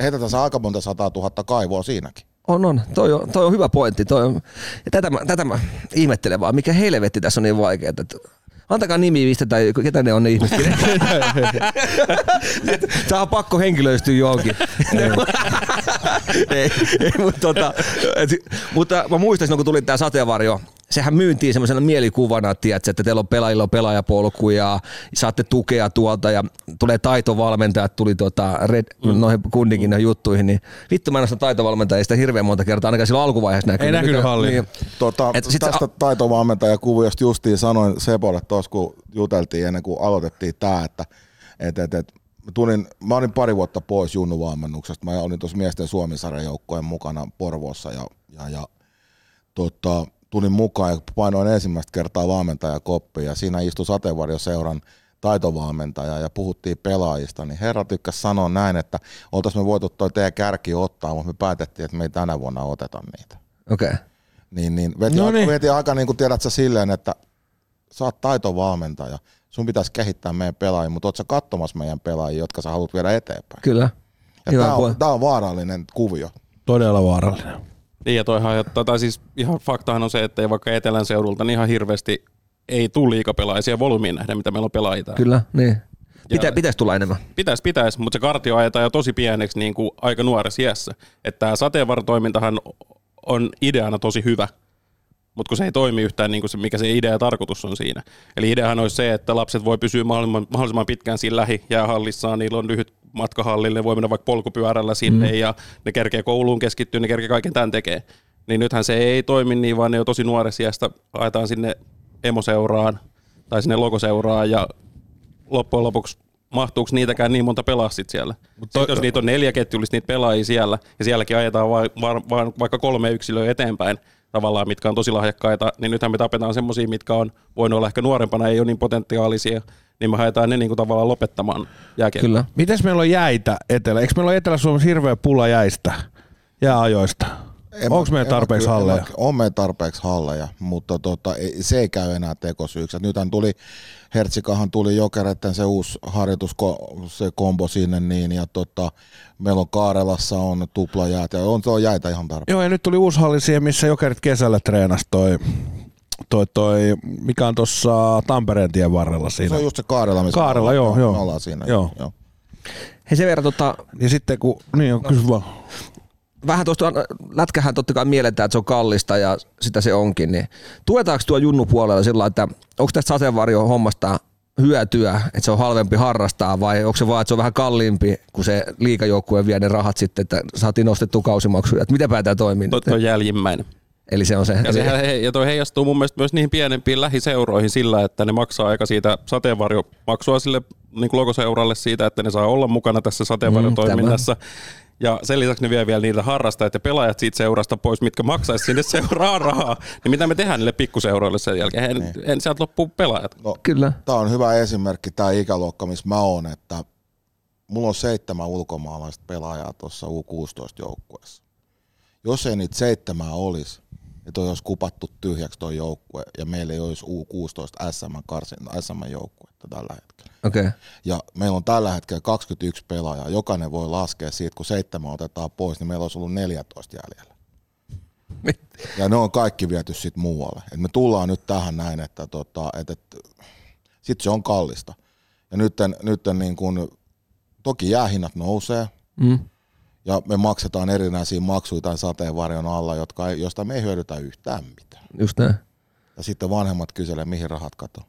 heitetään se aika monta sataa tuhatta kaivoa siinäkin. On, on. Toi on, toi on hyvä pointti. Toi on, ja tätä, mä, tätä mä ihmettelen vaan, mikä helvetti tässä on niin vaikeaa. Että Antakaa nimi, mistä tai ketä ne on ne ihmiset. <laughs> Tämä on pakko henkilöistyä johonkin. <laughs> ei, ei, mutta, tota, et, mutta mä muistan, kun tuli tämä sateenvarjo, sehän myyntiin semmoisena mielikuvana, tiedätkö, että teillä on pelaajilla on pelaajapolku ja saatte tukea tuolta ja tulee taitovalmentajat, tuli tota, red, mm. noihin kunnikin mm. juttuihin, niin vittu mä en ole taitovalmentajista hirveän monta kertaa, ainakaan silloin alkuvaiheessa näkyy. Ei näkynyt halliin. Niin, Tota, Et sit tästä sä- taitovalmentajakuviosta justiin sanoin Sepolle tuossa, kun juteltiin ennen kuin aloitettiin tämä, että et, et, et, mä, tulin, mä olin pari vuotta pois junnuvalmennuksesta. Mä olin tuossa miesten Suomisarjan joukkojen mukana Porvoossa ja, ja, ja tota, tulin mukaan ja painoin ensimmäistä kertaa valmentajakoppia ja siinä istui sateenvarjoseuran taitovalmentaja ja puhuttiin pelaajista, niin herra tykkäsi sanoa näin, että oltaisiin me voitu toi teidän kärki ottaa, mutta me päätettiin, että me ei tänä vuonna oteta niitä Okei. Okay. niin, niin veti, No niin. veti aika niin kuin tiedät sä silleen, että sä oot taitovalmentaja, sun pitäisi kehittää meidän pelaajia, mutta oot sä katsomassa meidän pelaajia, jotka sä haluat viedä eteenpäin. Kyllä. Ja Hyvä puhe. on, tää on vaarallinen kuvio. Todella vaarallinen. Niin ja toihan, että, tai siis ihan faktahan on se, että vaikka Etelän seudulta niin ihan hirveästi ei tule liikapelaajia volyymiin nähden, mitä meillä on pelaajia. Kyllä, niin. Pitä, pitäisi tulla enemmän. Pitäisi, pitäisi, mutta se kartio ajetaan jo tosi pieneksi niin kuin aika nuoressa iässä. Että tämä sateenvartoimintahan on ideana tosi hyvä, mutta kun se ei toimi yhtään niin kuin se, mikä se idea ja tarkoitus on siinä. Eli ideahan olisi se, että lapset voi pysyä mahdollisimman, mahdollisimman pitkään siinä lähijäähallissaan, niillä on lyhyt matka hallille, ne voi mennä vaikka polkupyörällä sinne mm. ja ne kerkee kouluun keskittyä, ne kerkee kaiken tämän tekee. Niin nythän se ei toimi niin, vaan ne jo tosi nuoressa iästä ajetaan sinne emoseuraan tai sinne logoseuraan ja loppujen lopuksi mahtuuko niitäkään niin monta pelaa sit siellä. Mutta jos niitä on neljä ketjullista niitä pelaajia siellä, ja sielläkin ajetaan vai, vai, vai, vaikka kolme yksilöä eteenpäin, tavallaan, mitkä on tosi lahjakkaita, niin nythän me tapetaan semmoisia, mitkä on voinut olla ehkä nuorempana, ei ole niin potentiaalisia, niin me haetaan ne niin kuin tavallaan lopettamaan jääkiekkoa. Kyllä. Mites meillä on jäitä etelä? Eikö meillä ole Etelä-Suomessa hirveä pula jäistä? Jääajoista? Onko meillä tarpeeksi en halleja? On meillä tarpeeksi halleja, mutta tota, ei, se ei käy enää tekosyyksi. Et Nythän tuli, Hertsikahan tuli jokeretten se uusi harjoitus, se kombo sinne niin, ja tota, meillä on Kaarelassa on tuplajäät, ja on, on jäitä ihan tarpeeksi. Joo, ja nyt tuli uusi halli siihen, missä Jokerit kesällä treenasi toi, toi, toi mikä on tuossa Tampereen tien varrella siinä. Se on just se Kaarela, missä Kaarela, joo, ollaan, joo. me ollaan siinä. Joo. joo. Hei sen verran tota, Ja sitten kun, niin on, kysy vaan. Vähän tuosta lätkähän totta kai mielletään, että se on kallista ja sitä se onkin, niin tuetaanko tuo Junnu puolella sillä että onko tästä sateenvarjo hommasta hyötyä, että se on halvempi harrastaa vai onko se vaan, että se on vähän kalliimpi, kun se liikajoukkue vie ne rahat sitten, että saatiin nostettua kausimaksuja, että miten päätään toimii Toi, nyt? toi jäljimmäinen. Eli se on se. Ja, sehän, he, ja toi heijastuu mun mielestä myös niihin pienempiin lähiseuroihin sillä, että ne maksaa aika siitä sateenvarjomaksua sille niin kuin logoseuralle siitä, että ne saa olla mukana tässä sateenvarjotoiminnassa. Ja sen lisäksi ne vie vielä niitä harrastajat ja pelaajat siitä seurasta pois, mitkä maksaisi sinne seuraa rahaa. Niin mitä me tehdään niille pikkuseuroille sen jälkeen? En, Niin. en sieltä loppuu pelaajat. No, Kyllä. Tämä on hyvä esimerkki, tämä ikäluokka, missä mä oon, että mulla on seitsemän ulkomaalaista pelaajaa tuossa U16-joukkueessa. Jos ei niitä seitsemää olisi, niin toi olisi kupattu tyhjäksi toi joukkue, ja meillä ei olisi U16 SM, karsin, SM-joukkuetta tällä hetkellä. Okay. Ja meillä on tällä hetkellä 21 pelaajaa, jokainen voi laskea siitä, kun seitsemän otetaan pois, niin meillä olisi ollut 14 jäljellä. Ja ne on kaikki viety sitten muualle. Et me tullaan nyt tähän näin, että tota, et, et, sitten se on kallista. Ja nyt, nyt niin kun, toki jäähinnat nousee, Mm. ja me maksetaan erinäisiä maksuja tämän sateenvarjon alla, jotka ei, josta me ei hyödytä yhtään mitään. Just näin. Ja sitten vanhemmat kyselee, mihin rahat katoo.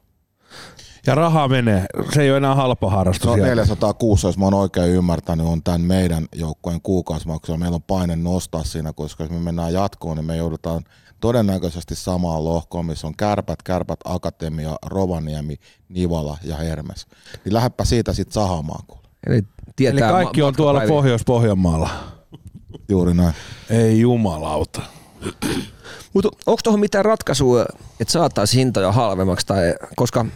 Ja rahaa menee. Se ei ole enää halpa harrastus. No jälkeen. 400 kuussa, jos mä oon oikein ymmärtänyt, on tämän meidän joukkueen kuukausimaksu. Meillä on paine nostaa siinä, koska jos me mennään jatkoon, niin me joudutaan todennäköisesti samaan lohkoon, missä on Kärpät, Kärpät, Akatemia, Rovaniemi, Nivala ja Hermes. Niin lähdepä siitä sitten sahamaan. Eli, Eli tietää kaikki ma- on tuolla. Pohjois-Pohjanmaalla. Juuri näin. Ei jumalauta. Mutta onko tuohon mitään ratkaisua, että saataisiin hintoja halvemmaksi? Tai, koska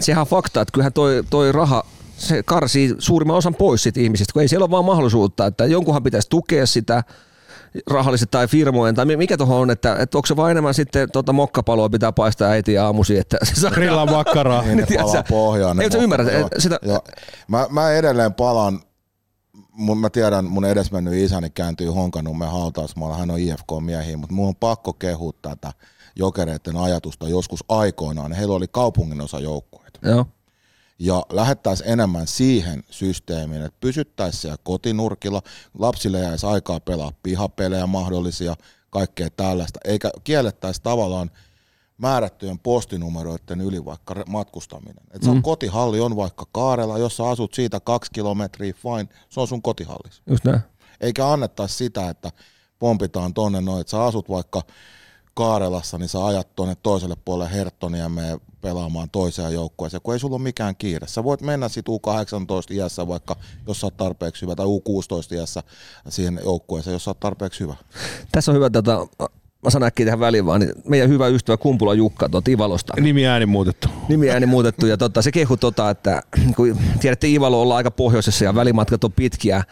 sehän on fakta, että kyllähän toi, toi raha, se karsii suurimman osan pois siitä ihmisistä, kun ei siellä ole vaan mahdollisuutta, että jonkunhan pitäisi tukea sitä rahallisesti tai firmojen, tai mikä tuohon on, että, että onko se vaan enemmän sitten tota mokkapaloa pitää paistaa äitiä aamuisin, että se saa Grillaa makkaraa. <laughs> Niin ne palaa pohjaan. ne Ei, sä ymmärrät, Joo. sitä- Joo. Mä, mä edelleen palaan, mun, mä tiedän, mun edesmennyt isäni kääntyi Honkanummen hautausmaalla, hän on IFK-miehiä, mutta mun on pakko kehua tätä jokereiden ajatusta joskus aikoinaan. Heillä oli kaupunginosa joukkueet. Joo. Ja lähettäisiin enemmän siihen systeemiin, että pysyttäisiin siellä kotinurkilla, lapsille jäisi aikaa pelaa pihapelejä mahdollisia, kaikkea tällaista, eikä kiellettäisi tavallaan määrättyjen postinumeroiden yli vaikka matkustaminen. Et mm. kotihalli on vaikka Kaarela, jos sä asut siitä kaksi kilometriä, fine, se on sun kotihallis. Just näin. Eikä annettaisi sitä, että pompitaan tonne noin, että sä asut vaikka Kaarelassa, niin sä ajat tuonne toiselle puolelle Herttonia ja mene pelaamaan toiseen joukkueeseen, kun ei sulla ole mikään kiire. Sä voit mennä sit U18 iässä vaikka, jos sä oot tarpeeksi hyvä, tai U16 iässä siihen joukkueeseen, jos sä oot tarpeeksi hyvä. Tässä on hyvä tätä, mä sanon äkkiä tähän väliin vaan, niin meidän hyvä ystävä Kumpula Jukka tuolta Ivalosta. Nimi ääni muutettu. Nimi ääni muutettu ja tota, se kehu tota, että kun tiedätte Ivalo ollaan aika pohjoisessa ja välimatkat on pitkiä,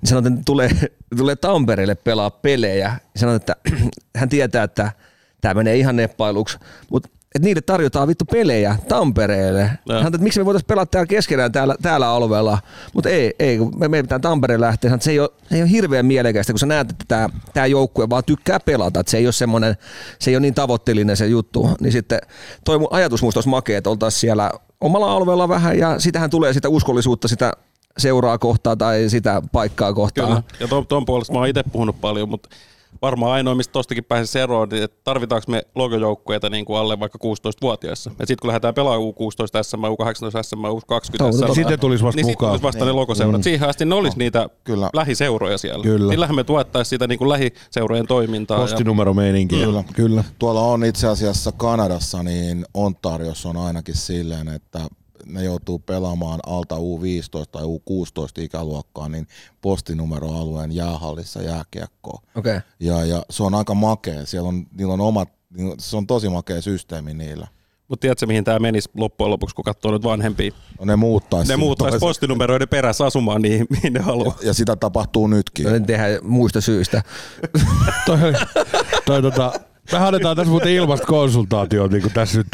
niin sanot, että tulee, tulee Tampereelle pelaa pelejä. Ja sanot, että <clears throat> hän tietää, että tämä menee ihan neppailuksi, mutta että niille tarjotaan vittu pelejä Tampereelle. Hän että miksi me voitaisiin pelata täällä keskenään täällä, täällä alueella, mutta ei, ei, kun me, me pitää Tampereen lähteä. Että se ei, ole, se ei ole hirveän mielekästä, kun sä näet, että tämä, tämä joukkue vaan tykkää pelata, että se ei ole semmoinen, se ei ole niin tavoitteellinen se juttu. Niin sitten toi mun ajatus musta olisi makea, että oltaisiin siellä omalla alueella vähän ja sitähän tulee sitä uskollisuutta sitä seuraa kohtaa tai sitä paikkaa kohtaan. Kyllä. Ja tuon, tuon puolesta mä oon itse puhunut paljon, mutta varmaan ainoa, mistä tostakin pääsisi eroon, niin että tarvitaanko me logojoukkueita niin kuin alle vaikka 16-vuotiaissa. Ja sitten kun lähdetään pelaamaan U16 SM, U18 SM, U20 Totta. SM, Sitten tulisi vasta niin mukaan. tulisi vasta ne logoseurat. Siihen asti ne olisi niitä Kyllä. lähiseuroja siellä. Kyllä. Niillähän me tuettaisiin sitä niin kuin lähiseurojen toimintaa. Ja, Postinumeromeininkiä. Kyllä. Kyllä. Tuolla on itse asiassa Kanadassa, niin Ontariossa on ainakin silleen, että ne joutuu pelaamaan alta U15 tai U16 ikäluokkaa, niin postinumeroalueen jäähallissa jääkiekkoa. Okei. Okay. Ja, ja se on aika makea. Siellä on, niillä on omat, se on tosi makea systeemi niillä. mutta tiedätkö, mihin tämä menisi loppujen lopuksi, kun katsoo nyt vanhempia? No ne muuttaisi. Ne muuttaisi postinumeroiden perässä asumaan niihin, mihin ne haluaa. Ja sitä tapahtuu nytkin. No, ne tehdään muista syistä. <laughs> toi, toi, tota, me halutaan tässä muuten ilmasta konsultaatiota niin kuin tässä nyt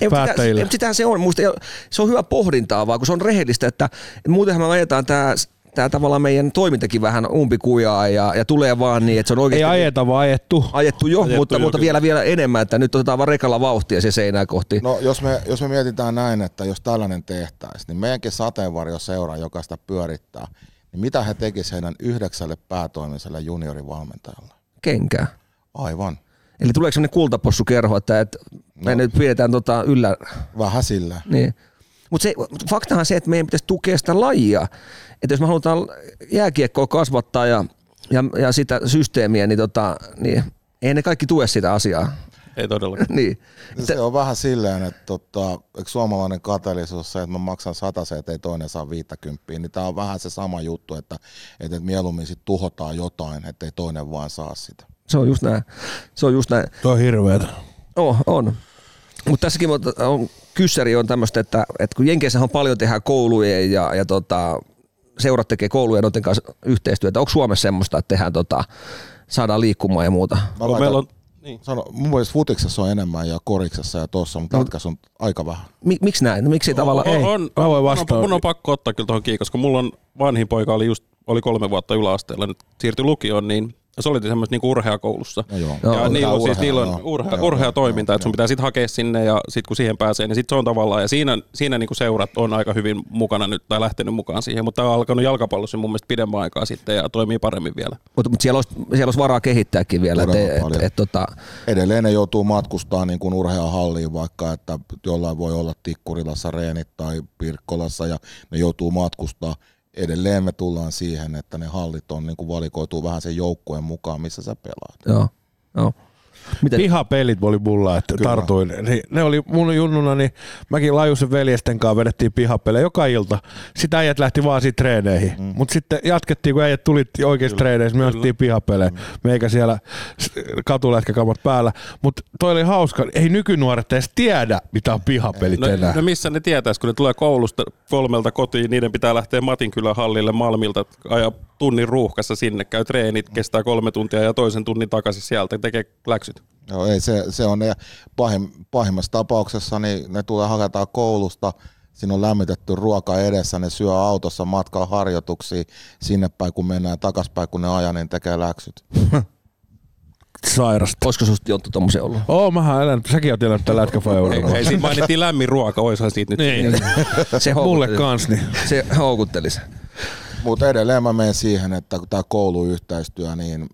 Ei, päättäjille. sitä, sitähän se on. Musta se on hyvä pohdintaa vaan, kun se on rehellistä, että muutenhan me ajetaan tämä tämä tavallaan meidän toimintakin vähän umpikujaa ja, ja tulee vaan niin, että se on Ei oikeasti ajeta, vaan ajettu. ajettu jo, Ajettu mutta, jo, mutta vielä, vielä enemmän, että nyt otetaan vaan rekalla vauhtia se seinää kohti. No jos me, jos me mietitään näin, että jos tällainen tehtäisiin, niin meidänkin sateenvarjoseura, joka sitä pyörittää, niin mitä he tekisivät heidän yhdeksälle päätoimiselle juniorivalmentajalle? Kenkää. Aivan. Eli tuleeko sellainen kultapossukerho, että, että me No. nyt pidetään tota yllä. Vähän sillä. Niin. Mutta se, faktahan on se, että meidän pitäisi tukea sitä lajia. Että jos me halutaan jääkiekkoa kasvattaa ja, ja, ja sitä systeemiä, niin, tota, niin ei ne kaikki tue sitä asiaa. Ei todellakaan. <laughs> niin. Se on vähän silleen, että tota, eikö suomalainen kateellisuus se, että mä maksan se, että ei toinen saa 50, niin tämä on vähän se sama juttu, että, että mieluummin sit tuhotaan jotain, ettei toinen vaan saa sitä. Se on just näin. Se on just näin. Tuo on hirveetä. Oh, on. Mutta tässäkin on, on, kyssäri on tämmöistä, että, että kun Jenkeissä on paljon tehdään koulujen ja, ja tota, seurat tekee koulujen noiden kanssa yhteistyötä. Onko Suomessa semmoista, että tehdään tota, saadaan liikkumaan ja muuta? Mä laitan, meillä on, niin. sano, mun mielestä futiksessa on enemmän ja koriksessa ja tossa, mutta lätkässä on aika vähän. Mik, miksi näin? No, miksi ei tavallaan... on, Ei, on, mä voin on, mun on pakko ottaa kyllä tuohon kiinni, koska mulla on vanhin poika oli just oli kolme vuotta yläasteella, nyt siirtyi lukioon, niin se oli semmoista niinku urheakoulussa. No joo. Joo, ja on niillä on siis urhea, niillä on joo. urhe, Joo, urheatoiminta, joo, että sun joo. pitää sitten hakea sinne ja sitten kun siihen pääsee, niin sitten se on tavallaan, ja siinä, siinä niinku seurat on aika hyvin mukana nyt tai lähtenyt mukaan siihen, mutta tämä on alkanut jalkapallossa mun mielestä pidemmän aikaa sitten ja toimii paremmin vielä. Mutta mut siellä, olisi, siellä olisi varaa kehittääkin vielä. Et, et, et, tota, Edelleen ne joutuu matkustaa niin kuin urheahalliin vaikka, että jollain voi olla Tikkurilassa reenit tai Pirkkolassa ja ne joutuu matkustaa. Edelleen me tullaan siihen, että ne hallit on niin kuin valikoituu vähän sen joukkueen mukaan, missä sä pelaat. joo, joo. Miten? Pihapelit oli mulla, että Kyllä. tartuin. Niin Ne oli mun junnuna, niin mäkin Lajusen veljesten kanssa vedettiin pihapelejä joka ilta. Sitten äijät lähti vaan siitä treeneihin. Mm. Mutta sitten jatkettiin, kun äijät tuli oikeissa treeneissä, me ostettiin pihapelejä. Mm. Meikä siellä katulätkäkamat päällä. Mutta toi oli hauska. Ei nykynuoret edes tiedä, mitä on pihapelit No, enää. no missä ne tietäisi, kun ne tulee koulusta kolmelta kotiin, niiden pitää lähteä Matinkylän hallille Malmilta, ajaa tunnin ruuhkassa sinne, käy treenit, kestää kolme tuntia ja toisen tunnin takaisin sieltä, tekee läksyt. Joo, ei, se, se on ne pahim, pahimmassa tapauksessa, niin ne tulee haketaan koulusta, Siinä on lämmitetty ruoka edessä, ne syö autossa matkalla harjoituksiin sinne päin, kun mennään ja takaspäin, kun ne ajaa, niin tekee läksyt. <laughs> Sairasta. Olisiko susta Jonttu tommosen ollut? Oo, mähän elän, säkin oot elänyt tämän lätkäfajouran. Ei, siitä mainittiin lämmin ruoka, oishan siitä nyt. Niin. Se Mulle kans, niin. Se houkuttelisi. Mutta edelleen mä menen siihen, että tämä kouluyhteistyö, niin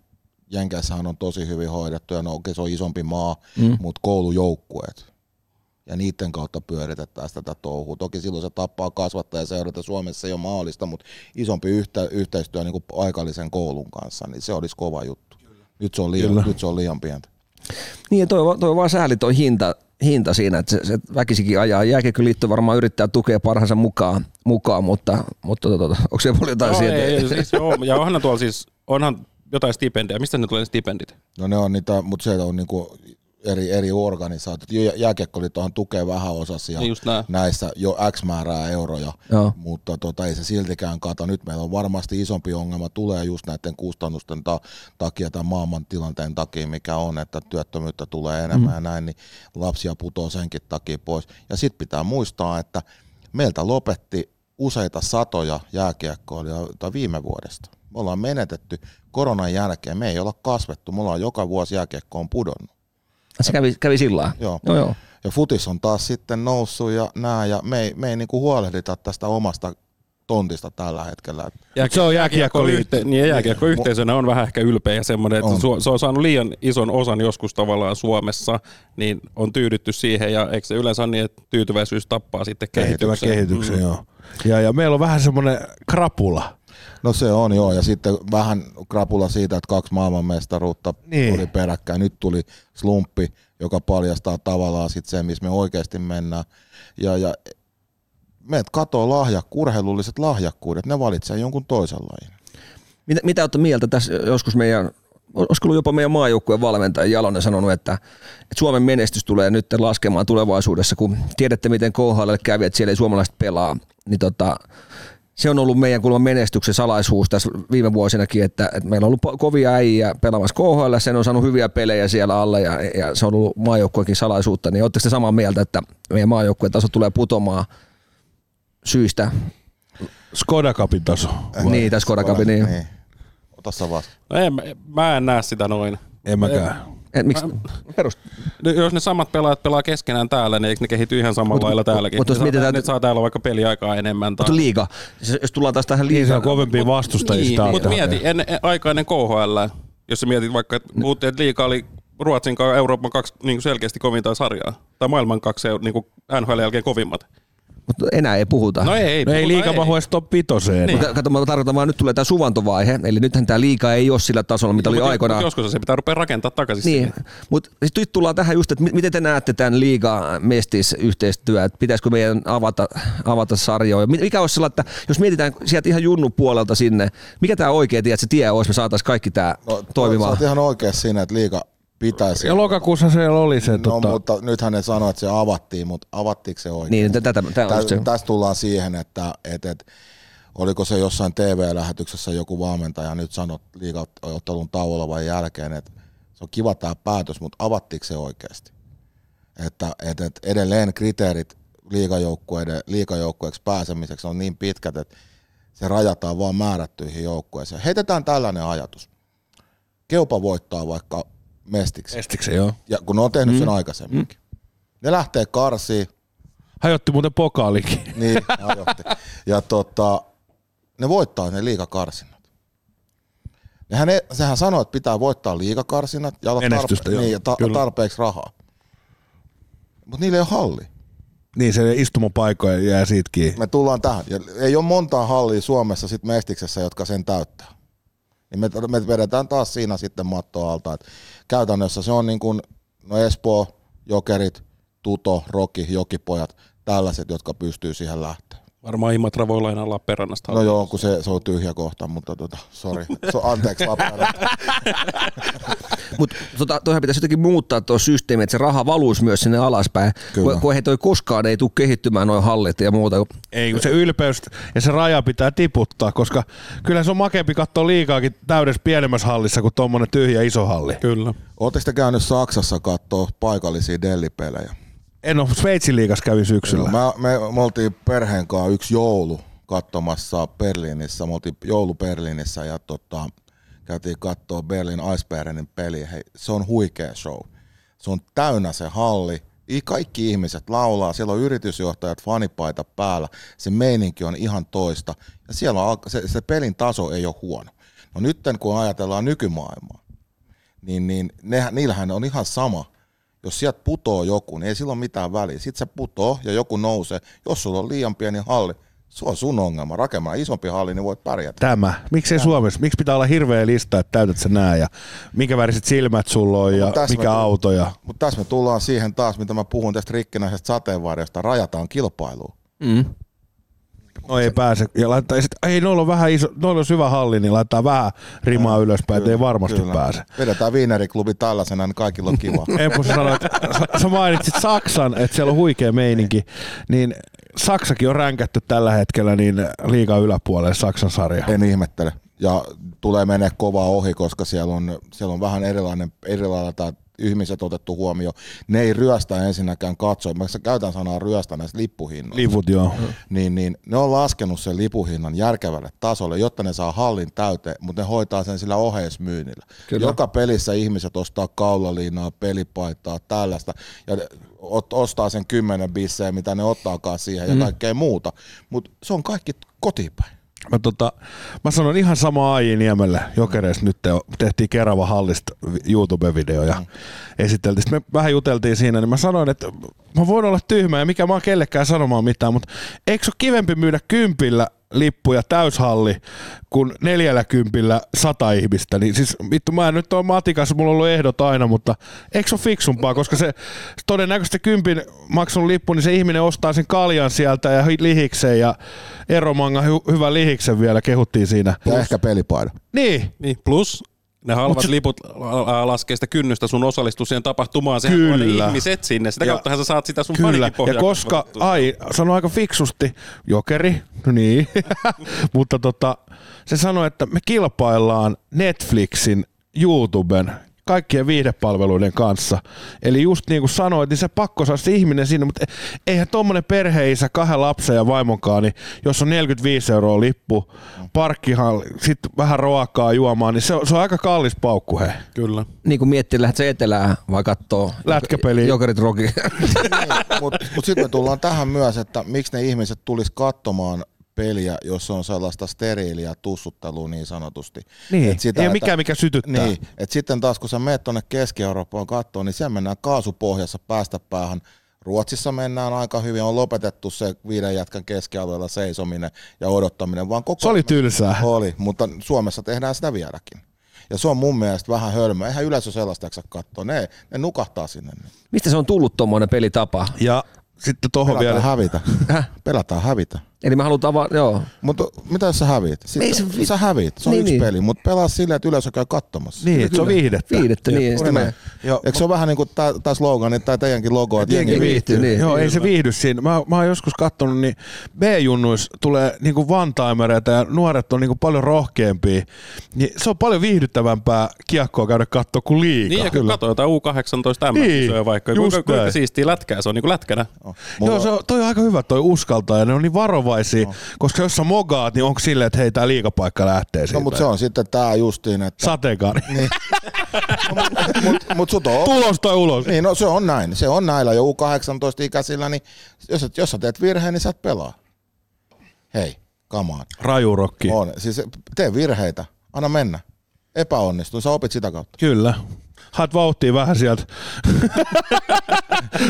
Jenkeissähän on tosi hyvin hoidettu ja no, okei, se on isompi maa, mm. mutta koulujoukkueet. Ja niiden kautta pyöritetään tätä touhua. Toki silloin se tappaa kasvattaja seurata Suomessa ei ole mahdollista, mutta isompi yhte, yhteistyö niin kuin paikallisen koulun kanssa, niin se olisi kova juttu. Nyt se on liian, nyt se on liian pientä. Niin, toi, toi on vaan sääli toi hinta, hinta siinä, että se, se väkisikin ajaa. Jääkiekkoliitto varmaan yrittää tukea parhaansa mukaan, mukaan mutta, mutta tota, tota, onko se paljon jotain No, sieltä? ei, ei, siis joo, ja onhan tuolla siis, onhan jotain stipendejä. Mistä ne tulee ne stipendit? No ne on niitä, mutta se on niinku eri, eri organisaatiot. Jä- Jääkiekkoliittohan tukee vähän osasia Niin näissä jo X määrää euroja, Joo. mutta tota, ei se siltikään kata. Nyt meillä on varmasti isompi ongelma, tulee just näiden kustannusten ta- takia tai maailman tilanteen takia, mikä on, että työttömyyttä tulee enemmän mm. ja näin, niin lapsia putoaa senkin takia pois. Ja sitten pitää muistaa, että meiltä lopetti useita satoja jääkiekkoilijoita viime vuodesta. Me ollaan menetetty koronan jälkeen, me ei olla kasvettu, me ollaan joka vuosi jääkiekko on pudonnut. Se kävi, kävi sillä. Joo. Joo, joo. Ja futis on taas sitten noussut ja nää, ja me ei, me ei niinku huolehdita tästä omasta tontista tällä hetkellä. se on jääkiekkoliitto. Yhte, niin ja jääkiekkoyhteisönä on vähän ehkä ylpeä ja semmoinen, että On. Su- se on saanut liian ison osan joskus tavallaan Suomessa, niin on tyydytty siihen ja eikö se yleensä ole niin, että tyytyväisyys tappaa sitten kehityksen. kehityksen, mm. joo. Ja, ja meillä on vähän semmoinen krapula. No se on joo, ja sitten vähän krapula siitä, että kaksi maailmanmestaruutta Niin. tuli peräkkäin. Nyt tuli slumppi, joka paljastaa tavallaan sit sen, missä me oikeasti mennään. Ja, ja meidät katoo lahja, urheilulliset lahjakkuudet, ne valitsee jonkun toisen lajin. Mitä, mitä olette mieltä tässä joskus meidän, olisiko ollut jopa meidän maajoukkueen valmentaja Jalonen sanonut, että, että Suomen menestys tulee nyt laskemaan tulevaisuudessa, kun tiedätte miten KHL kävi, että siellä ei suomalaiset pelaa, niin tota, se on ollut meidän kulman menestyksen salaisuus tässä viime vuosinakin, että, että meillä on ollut kovia äijä pelaamassa KHL, sen on saanut hyviä pelejä siellä alla ja, ja se on ollut maajoukkueenkin salaisuutta, niin oletteko te samaa mieltä, että meidän maajoukkueen taso tulee putomaan syistä, Skoda Cupin taso. niin tässä Kodakapi, niin, niin. Ota sä vaan. No en, mä en näe sitä noin. En mäkään. Et, miksi, perust, No, Jos ne samat pelaajat pelaa keskenään täällä, niin eikö ne kehity ihan samalla Mut- lailla täälläkin? mut jos ne, saa, mietitään- ne saa täällä vaikka peliaikaa enemmän. Tai... Mutta liiga. Siis Jos tullaan taas tähän Niin se liigaan. on kovempia vastustajia Niin, sitä mutta mieti, en, en, aika ennen KHL, jos sä mietit vaikka, että puhuttiin, että liikaa oli Ruotsin kanssa Euroopan kaksi niin kuin selkeästi kovinta sarjaa. Tai maailman kaksi niin NHL jälkeen kovimmat. Mutta enää ei puhuta. No ei, ei. No ei liikaa mahu edes top vitoseen. Niin. Mutta kato, mä tarkoitan vaan, nyt tulee tämä suvantovaihe, eli nythän tämä liiga ei ole sillä tasolla, mitä oli Mut- aikoinaan. mut Joskus se pitää rupea rakentaa takaisin Niin, siihen. mutta nyt tullaan tähän just, että mi- miten te näette tämän liiga mestis yhteistyö, että pitäisikö meidän avata, avata sarjoja? Mi- Mikä olisi sellainen, että jos mietitään sieltä ihan junnu puolelta sinne, mikä tämä oikea tie, että se tie olisi, me saataisiin kaikki tämä No, Sä toimimaan? oot ihan oikeassa siinä, että liiga pitäisi. Ja lokakuussa siellä oli se, No, tota, mutta nythän ne sanoi, että se avattiin, mutta avattiinko se oikein? Niin, tätä, tämä on just se. Tä, tästä tullaan siihen, että et, et, oliko se jossain TV-lähetyksessä joku valmentaja nyt sanoi liigaottelun tauolla jälkeen, että se on kiva tämä päätös, mutta avattiinko se oikeasti? Että et, et edelleen kriteerit liigajoukkueiden, liigajoukkueeksi pääsemiseksi on niin pitkät, että se rajataan vaan määrättyihin joukkueisiin. Heitetään tällainen ajatus. Keupa voittaa vaikka Mestiksen, estiksen joo. ja kun ne on tehnyt sen aikaisemminkin. Ne lähtee karsiin, Hajotti muuten pokaalikin. <laughs> niin, ajotti. Ja tota, ne voittaa ne liikakarsinnat. Nehän, ne, sehän sanoo, että pitää voittaa liikakarsinnat ja olla tarpe- joo. niin, ja ta- Kyllä. tarpeeksi rahaa. Mutta niillä ei ole halli. Niin se istumapaikkoja jää siitä kiinni. Me tullaan tähän. Ja ei ole montaa hallia Suomessa sit Mestiksessä, jotka sen täyttää. Niin me, me vedetään taas siinä sitten mattoa alta. Et käytännössä se on niin kuin, no Espoo, Jokerit, Tuto, Roki, Jokipojat, tällaiset, jotka pystyy siihen lähteä. Varmaan Imatra voi lainaa Lappeenrannasta. No joo, kun se, se on tyhjä kohta, mutta tota, sorry. So, anteeksi Lappeenranta. <laughs> Mutta tota, toihan pitäisi jotenkin muuttaa tuo systeemi, että se raha valuisi myös sinne alaspäin. Kyllä. Kun, kun ei toi koskaan ei tule kehittymään noin hallit ja muuta. Ei, kun se ylpeys ja se raja pitää tiputtaa, koska kyllä se on makeampi katsoa liikaakin täydessä pienemmässä hallissa kuin tuommoinen tyhjä iso halli. Kyllä. Oletteko te käynyt Saksassa katsoa paikallisia dellipelejä? En ole Sveitsin liigas kävi syksyllä. Mä, me, me oltiin perheen kanssa yksi joulu katsomassa Berliinissä. Me oltiin joulu Berliinissä ja tota, käytiin katsoa Berlin Eisbärenin peli. Hei, se on huikea show. Se on täynnä se halli. Kaikki ihmiset laulaa, siellä on yritysjohtajat fanipaita päällä, se meininki on ihan toista ja siellä on, se, se pelin taso ei ole huono. No nyt kun ajatellaan nykymaailmaa, niin, niin ne, niillähän on ihan sama. Jos sieltä putoo joku, niin ei sillä ole mitään väliä. Sitten se putoo ja joku nousee. Jos sulla on liian pieni halli, se on sun ongelma. Rakentaa isompi halli, niin voit pärjätä. Tämä. Miksei Suomessa? Miksi pitää olla hirveä lista, että täytät sä nää ja minkä väriset silmät sulla on ja No, tässä mikä me tu- auto ja... Mutta tässä me tullaan siihen taas, mitä mä puhun tästä rikkinäisestä sateenvarjosta. Rajataan kilpailuun. Mm. No ei pääse. Ja laittaa, ja sit, ei, noilla on vähän iso, noilla on syvä halli, niin laittaa vähän rimaa ylöspäin, että ei varmasti Kyllä. pääse. Vedetään viineriklubi tällaisena, niin kaikilla on kiva. <laughs> Eppu, sä sanoit, sä, sä mainitsit Saksan, että siellä on huikea meininki, niin Saksakin on ränkätty tällä hetkellä niin liiga yläpuolelle Saksan sarja. en ihmettele. Ja tulee menee kovaa ohi, koska siellä on, siellä on vähän erilainen, erilainen ihmiset otettu huomioon. Ne ei ryöstä ensinnäkään katsoa. Mä käytän sanaa ryöstä näistä lippuhinnoista. Liput joo. niin, niin ne on laskenut sen lipuhinnan järkevälle tasolle, jotta ne saa hallin täyteen, mutta ne hoitaa sen sillä oheismyynnillä. Kyllä. Joka pelissä ihmiset ostaa kaulaliinaa, pelipaitaa, tällaista, ja ostaa sen kymmenen bissejä, mitä ne ottaakaan siihen, ja kaikkea muuta. Mutta se on kaikki kotipäin. Mä, tota, mä sanon ihan sama AI Niemelle Jokereissa nyt te, tehtiin Kerava hallista vi- YouTube-video ja esiteltiin. Sitten me vähän juteltiin siinä, niin mä sanoin, että mä voin olla tyhmä ja mikä mä oon kellekään sanomaan mitään, mutta eikö se ole kivempi myydä kympillä lippuja täyshalli kuin neljällä kympillä sata ihmistä. Niin siis vittu, mä en nyt ole matikas, mulla on ollut ehdot aina, mutta eikö se ole fiksumpaa, koska se todennäköisesti kympin maksun lippu, niin se ihminen ostaa sen kaljan sieltä ja hi- lihiksen ja Eromanga hy- hyvän lihiksen vielä kehuttiin siinä. Ja ehkä pelipaidan. Niin, Niin, plus ne halvat se- liput laskee sitä kynnystä sun osallistua siihen tapahtumaan. Sehän Kyllä. ihmiset sinne. Sitä Ja- kauttahan sä saat sitä sun Kyllä, ja koska, ai, sanoi aika fiksusti, jokeri, no niin, <laughs> mutta tota, se sanoi, että me kilpaillaan Netflixin, YouTuben, kaikkien viihdepalveluiden kanssa. Eli just niin kuin sanoit, niin se pakko saa se ihminen sinne, mutta eihän tuommoinen perheisä kahden lapsen ja vaimonkaan, niin jos on 45 euroa lippu, parkkihan, sitten vähän ruokaa juomaan, niin se on, se on aika kallis paukku he. Kyllä. Niin kuin miettii, lähdet sä etelään vai kattoo Lätkäpeliä. Jokerit Rocky. Mutta <laughs> mut sitten me tullaan tähän myös, että miksi ne ihmiset tulis katsomaan peliä, jos on sellaista steriiliä tussuttelua niin sanotusti. Niin, Et sitä, ei ole että- mikään mikä sytyttää. Niin, että sitten taas kun sä meet tuonne Keski-Eurooppaan katsoa, niin siellä mennään kaasupohjassa päästä päähän. Ruotsissa mennään aika hyvin, on lopetettu se viiden jätkän keskialueella seisominen ja odottaminen. Vaan koko Se oli tylsää. Oli, mutta Suomessa tehdään sitä vieläkin. Ja se on mun mielestä vähän hölmö. Eihän yleisö sellaista jaksa katsoa. Ne, ne nukahtaa sinne. Mistä se on tullut tuommoinen pelitapa? Ja sitten tuohon Pelataan vielä, hävitä. Pelataan hävitä. Eli me halutaan vaan, joo. Mutta mitä jos sä häviit? Ei Sitten se vi- sä häviit. Se on Niin, yksi niin. peli, mutta pelaa silleen, että yleisö käy katsomassa. niin, että se on viihdettä. Viidettä, niin. Sitten me, Joo, Eikö se ole vähän niin kuin tämä slogan tai teidänkin logo, että jengi Jengi viihtyy? niin. Joo, ei se viihdy siinä. Mä, mä oon joskus katsonut, niin B-junnuissa tulee niinku one-timereita ja nuoret on niinku paljon rohkeampia. Niin se on paljon viihdyttävämpää kiekkoa käydä katsoa kuin liikaa. Niin, ja kyllä katsotaan jotain U18 Niin, niin, vaikka. Kuinka, kuinka näin. siistiä lätkää se on niin kuin lätkänä. Joo, se on, toi on aika hyvä toi uskaltaa ja ne on niin varovaisia, no. koska jos sä mogaat, niin onko silleen, että hei tää liikapaikka lähtee siitä. No, mutta se on sitten tämä justiin, että... Sateenkaari. Niin. <laughs> mut, mut sut on Tulos tai ulos. Niin, no se on näin. Se on näillä jo U18-ikäisillä, niin jos, jos sä teet virheen, niin sä et pelaa. Hei, come on. Rajurokki. On. Siis tee virheitä. Anna mennä. Epäonnistu. Sä opit sitä kautta. Kyllä. Haet vauhtia vähän sieltä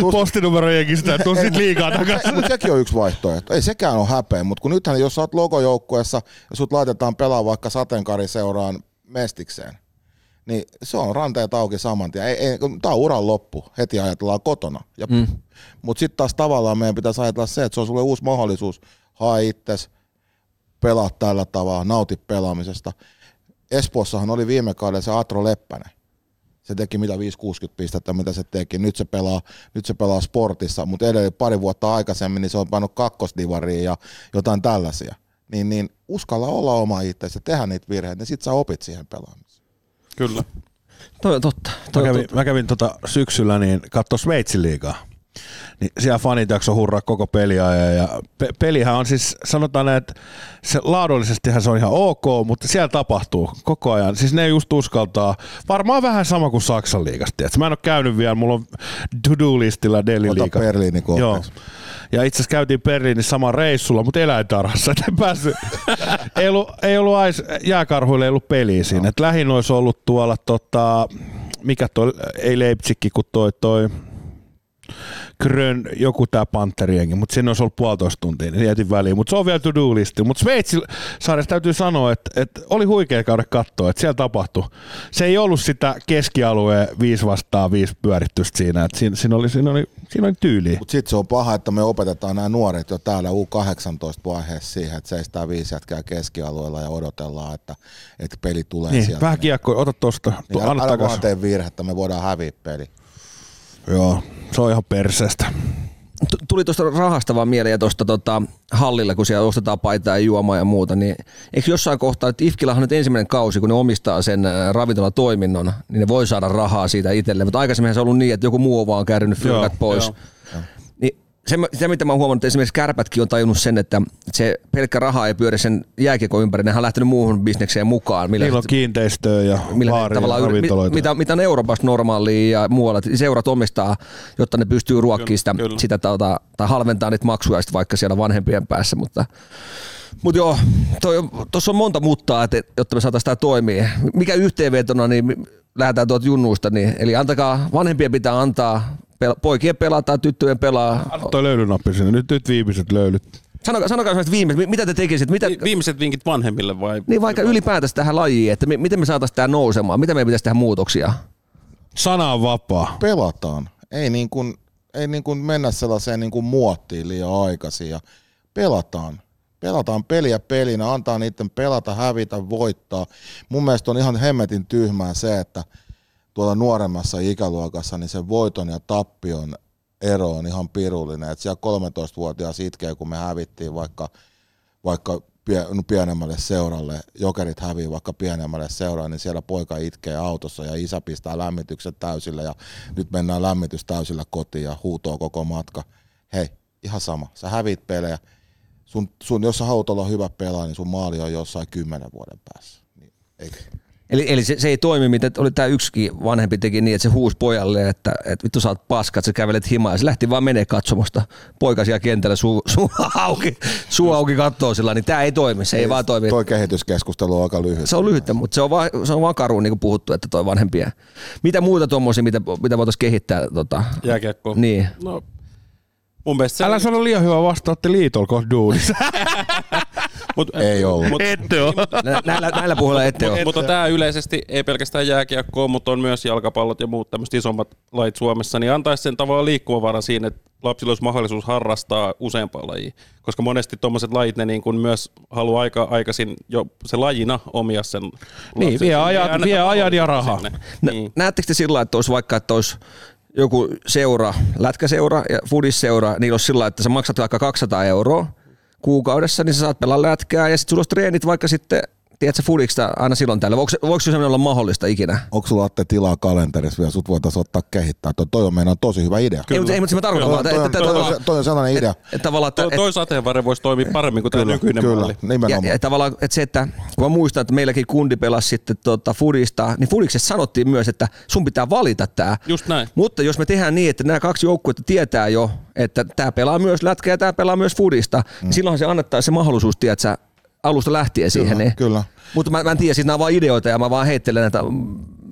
postinumerojengistä, että sit liikaa takaisin. Mutta sekin on yksi vaihtoehto. Ei sekään ole häpeä, mutta kun nythän jos sä oot logojoukkueessa ja sut laitetaan pelaa vaikka sateenkaariseuraan mestikseen, niin se on ranteet auki saman tien. Ei, ei, tämä on uran loppu, heti ajatellaan kotona. Ja, mm. Mutta sitten taas tavallaan meidän pitäisi ajatella se, että se on sulle uusi mahdollisuus. Hae itses, pelaa tällä tavalla, nauti pelaamisesta. Espoossahan oli viime kaudella se Atro Leppänen. Se teki mitä 5-60 pistettä, mitä se teki. Nyt se pelaa, nyt se pelaa sportissa, mutta edelleen pari vuotta aikaisemmin niin se on pannut kakkosdivariin ja jotain tällaisia. Niin, niin uskalla olla oma itsesi ja tehdä niitä virheitä, niin sit sä opit siihen pelaamiseen. Kyllä. toi on totta. Mä Toi on kävin, totta. mä kävin tota syksyllä niin katso Sveitsin liigaa. Niin siellä fanit jakso hurraa koko peliajan. Ja pe- pelihän on siis, sanotaan, että se laadullisestihan se on ihan ok, mutta siellä tapahtuu koko ajan. Siis ne just uskaltaa, varmaan vähän sama kuin Saksan liigasta. Mä en ole käynyt vielä, mulla on to-do-listillä Delhi liiga. Berliini Joo. Ja itse asiassa käytiin Berliinissä saman reissulla, mutta eläintarhassa. Et en päässyt. ei ollut, ei ollut ais, jääkarhuille ei ollut peliä siinä. Et lähin olisi ollut tuolla, tota, mikä toi, ei Leipzigki, kun toi, toi Grön, joku tää Panterienkin, mutta siinä olisi ollut puolitoista tuntia, niin jätin väliin. Mutta se on vielä to do listi. Mutta Sveitsi saaressa täytyy sanoa, että, että oli huikea käydä katsoa, että siellä tapahtui. Se ei ollut sitä keskialueen 5 vastaan 5 pyörittystä siinä, että siinä, siinä, oli, siinä, oli, siinä oli tyyliä. Mutta sitten se on paha, että me opetetaan nämä nuoret jo täällä U18-vaiheessa siihen, että seistää viisi jätkää keskialueella ja odotellaan, että, että peli tulee Niin, sieltä. vähän kiekko, ota tosta, Niin, älä, älä vaan tee virhettä, me voidaan häviä peli. Joo, se on ihan perseestä. Tuli tuosta rahasta vaan mieleen ja tuosta tota, hallilla, kun siellä ostetaan paitaa ja juomaa ja muuta, niin eikö jossain kohtaa, että Ifkillä on nyt ensimmäinen kausi, kun ne omistaa sen ää, ravintolatoiminnon, niin ne voi saada rahaa siitä itselleen, mutta aikaisemmin se on ollut niin, että joku muu on vaan fyrkat Joo, pois. joo. Se, se, mitä mä oon huomannut, että esimerkiksi kärpätkin on tajunnut sen, että se pelkkä raha ei pyöri sen jääkiekon ympäri, nehän on lähtenyt muuhun bisnekseen mukaan. Millä Niillä on kiinteistöä ja millä baaria ja tavallaan, ravintoloita. mitä, mitä on Euroopassa normaalia ja muualla, seurat omistaa, jotta ne pystyy ruokkimaan sitä, kyllä. sitä tota, tai halventaa niitä maksuja sit vaikka siellä vanhempien päässä, mutta mutta joo, tuossa on monta muttaa, että, jotta me saataisiin tämä toimia. Mikä yhteenvetona, niin lähdetään tuolta junnuista, niin, eli antakaa, vanhempien pitää antaa, pel- poikien pelata, tyttöjen pelaa. Anna toi löylynappi sinne. Nyt, nyt viimeiset löylyt. Sanokaa, sanokaa semmoiset viimeiset, mitä te tekisitte, mitä, Vi- Viimeiset vinkit vanhemmille vai? niin vaikka ylipäätänsä tähän lajiin, että mi- miten me saataisiin tämä nousemaan, mitä meidän pitäisi tehdä muutoksia? Sana on vapaa. Pelataan. Ei, niin kuin, ei niin kuin mennä sellaiseen niin kuin muottiin liian aikaisin ja pelataan. Pelataan peliä pelinä, antaa niiden pelata, hävitä, voittaa. Mun mielestä on ihan hemmetin tyhmää se, että tuolla nuoremmassa ikäluokassa niin se voiton ja tappion ero on ihan pirullinen. Että siellä 13-vuotias itkee, kun me hävittiin vaikka, vaikka no pienemmälle seuralle, jokerit hävii vaikka pienemmälle seuralle, niin siellä poika itkee autossa ja isä pistää lämmitykset täysille ja nyt mennään lämmitys täysillä kotiin ja huutoo koko matka. Hei, ihan sama, sä hävit pelejä. Sun, sun, jos sä haluat olla hyvä pelaaja, niin sun maali on jossain kymmenen vuoden päässä. Niin, eikö? Eli, eli se, se, ei toimi, mitä oli tämä yksikin vanhempi teki niin, että se huusi pojalle, että, että vittu sä oot paska, että sä kävelet himaa. Ja se lähti vaan menee katsomosta. Poika siellä kentällä suu, <laughs> suu auki, suu auki kattoo sillä, niin tämä ei toimi, se ei vaan toimi. Toi kehityskeskustelu on aika lyhyt. Se on lyhyttä, mutta se on vaan, se on vaan karu, niin kuin puhuttu, että toi vanhempia. Mitä muuta tuommoisia, mitä, mitä voitaisiin kehittää? Tota, Jääkiekko. niin. No, mun mielestä se... Älä sano liian hyvä vastaatte liitolla kohta duunissa. <laughs> Mut, Ei ollut. Mut, Ette ole. Nä- Näillä, näillä puolella ette ole. mutta tämä yleisesti ei pelkästään jääkiekkoa, mutta on myös jalkapallot ja muut tämmöiset isommat lajit Suomessa, niin antaisi sen tavallaan liikkumavaran siinä, että lapsilla olisi mahdollisuus harrastaa useampaa lajia. Koska monesti tuommoiset lajit, ne niin kuin myös haluaa aika aikaisin jo se lajina omia sen lapsen. vie anneta vie ajan ja rahaa. Niin. Näettekö te sillä että olisi vaikka, että olisi joku seura, lätkäseura ja fudisseura, niin olisi sillä että sä maksat vaikka 200 euroa kuukaudessa, niin sä saat pelaa lätkää ja sitten sulla treenit vaikka sitten, tiedätkö, fudiksta aina silloin tällä. Voiko, se- voiko se semmoinen olla mahdollista ikinä? Onko sulla Atte tilaa kalenterissa vielä, sut voitaisiin ottaa kehittää. Toi, toi on meidän tosi hyvä idea. Ei, mutta, ei, mutta mä tarkoitan Toi, vaan, toi, toi, se- toi on sellainen idea. että tavallaan, että, Toi, toi sateenvarre voisi toimia paremmin kuin tämä nykyinen kyllä, malli. ja, nimenomaan. ja, tavallaan, että se, että kun mä muistan, että meilläkin kundi pelasi sitten tota Fudista, niin Fudiksessa sanottiin myös, että sun pitää valita tämä. Just näin. Mutta jos me tehdään niin, että nämä kaksi joukkuetta tietää jo, että tämä pelaa myös lätkää ja tämä pelaa myös Fudista, mm. niin silloinhan se annettaisiin se mahdollisuus, tiedätkö, alusta lähtien siihen. Kyllä, Niin. kyllä. Mutta mä, mä en tiedä, siis nämä on vaan ideoita ja mä vaan heittelen näitä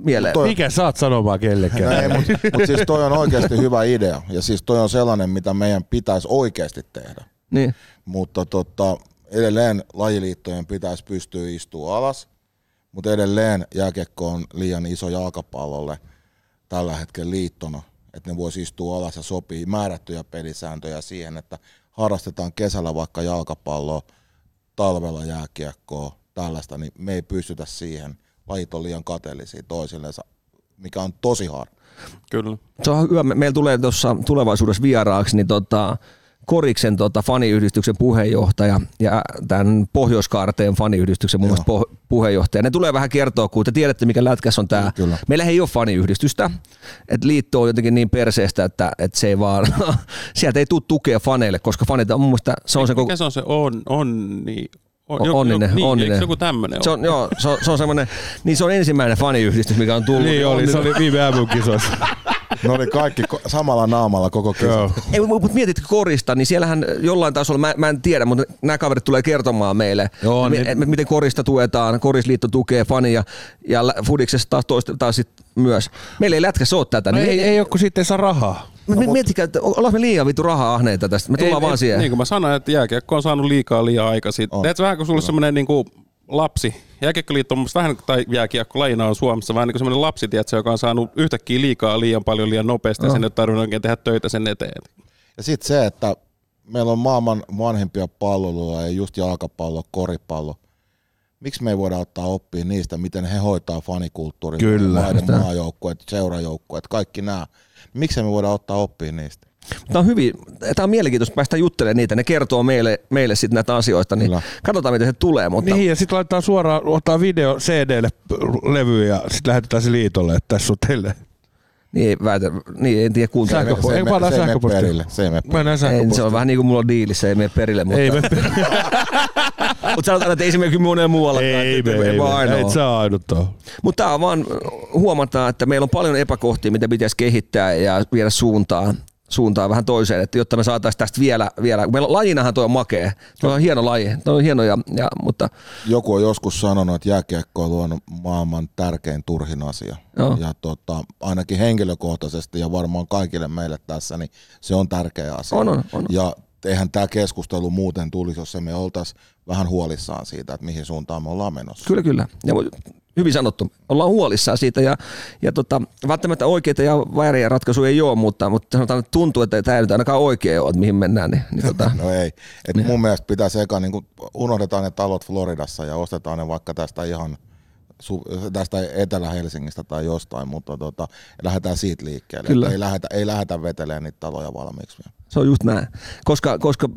mieleen. Toi- Mikä saat sanomaan kellekään? No ei, mutta <laughs> mut siis toi on oikeasti hyvä idea. Ja siis toi on sellainen, mitä meidän pitäisi oikeasti tehdä. Niin. Mutta tota, edelleen lajiliittojen pitäisi pystyä istua alas, mutta edelleen jääkiekko on liian iso jalkapallolle tällä hetkellä liittona, että ne voisi istua alas ja sopii määrättyjä pelisääntöjä siihen, että harrastetaan kesällä vaikka jalkapalloa, talvella jääkiekkoa, tällaista, niin me ei pystytä siihen. Lajit on liian kateellisia toisillensa, mikä on tosi harmi. Kyllä. Se on hyvä. Me- Meillä tulee tuossa tulevaisuudessa vieraaksi niin tota, Koriksen tota, faniyhdistyksen puheenjohtaja ja tämän Pohjoiskaarteen faniyhdistyksen muun muassa po- puheenjohtaja. Ne tulee vähän kertoa, kun te tiedätte, mikä lätkäs on tämä. Meillä ei ole faniyhdistystä, että liitto on jotenkin niin perseestä, että, että se ei vaan, <laughs> sieltä ei tule tukea faneille, koska fanit on mun mielestä, se on se koko, Mikä se on se on, onni, on, O- onninen, niin, onninen. Eikö joku tämmöinen se on, joo, se on, se on semmoinen, niin se on ensimmäinen faniyhdistys, mikä on tullut. Niin oli, se oli viime MM-kisoissa. <laughs> Ne oli kaikki ko- samalla naamalla koko kisa. Ei, mutta mietitkö korista, niin siellähän jollain tasolla, mä, mä en tiedä, mutta nämä kaverit tulee kertomaan meille, Joo, mi- niin- miten korista tuetaan, korisliitto tukee fania ja Fudiksessa taas, toista, taas sit myös. Meillä ei lätkässä ole tätä. No Niin ei, ei ole, kun siitä ei saa rahaa. mi- miettikää, että ollaan me liian vitu rahaa ahneita tästä. Me tullaan Ei, vaan ei, siihen. Niin kuin mä sanoin, että jääkiekko on saanut liikaa liian aikaisin. On. Teetkö vähän kuin sulle semmoinen niin kuin lapsi. Jääkiekkoliitto on vähän, tai jääkiekkolajina on Suomessa vähän niin kuin semmoinen lapsi, tiedätkö, joka on saanut yhtäkkiä liikaa liian paljon liian nopeasti ja sen ei ole tarvinnut oikein tehdä töitä sen eteen. Ja sitten se, että meillä on maailman vanhempia palloiluja ja just jalkapallo, koripallo. Miksi me ei voida ottaa oppia niistä, miten he hoitaa fanikulttuurin, Kyllä. maiden maajoukkueet, seurajoukkueet, kaikki nämä. Miksi me voidaan ottaa oppia niistä? Tämä on hyvin, tämä on mielenkiintoista päästä juttelemaan niitä. Ne kertoo meille, meille sitten näitä asioita, niin Kyllä. katsotaan miten se tulee. Mutta Niin, ja sitten laitetaan suoraan, ottaa video CD-lle levy ja sitten lähetetään se liitolle, että tässä on teille. niin, väitä, niin, en tiedä kuinka. Sähkö- se, ei ei, se ei mene perille. Se ei mene perille. Ei, se on vähän niin kuin mulla on diilissä, ei mene perille, mutta, Ei me, <laughs> mutta sanotaan, että ei se mene kyllä moneen muualle. ei me, ei me. Et sä ainut. Mutta tämä on vaan, huomataan, että meillä on paljon epäkohtia, mitä pitäisi kehittää ja viedä suuntaan suuntaan vähän toiseen, että jotta me saataisiin tästä vielä, vielä meillä lajinahan tuo on makea, tuo on hieno laji, tuo on hieno, ja, ja, mutta Joku on joskus sanonut, että jääkiekko on maailman tärkein turhin asia. Joo. Ja tota, ainakin henkilökohtaisesti ja varmaan kaikille meille tässä, niin se on tärkeä asia. On, on, on. Ja eihän tämä keskustelu muuten tulisi, jos me oltaisiin vähän huolissaan siitä, että mihin suuntaan me ollaan menossa. Kyllä, kyllä. Ja hyvin sanottu. Ollaan huolissaan siitä ja, ja tota, välttämättä oikeita ja vääriä ratkaisuja ei ole, mutta, mutta sanotaan, että tuntuu, että tämä ei nyt ainakaan oikea ole, että mihin mennään. Niin, niin tota, <laughs> No ei. Et mun mielestä pitäisi eka, niin unohdetaan ne talot Floridassa ja ostetaan ne vaikka tästä ihan tästä Etelä-Helsingistä tai jostain, mutta tota, lähdetään siitä liikkeelle. Kyllä. Ei lähdetä, ei lähdetä vetelemään niitä taloja valmiiksi vielä. Se on just näin. Koska, koska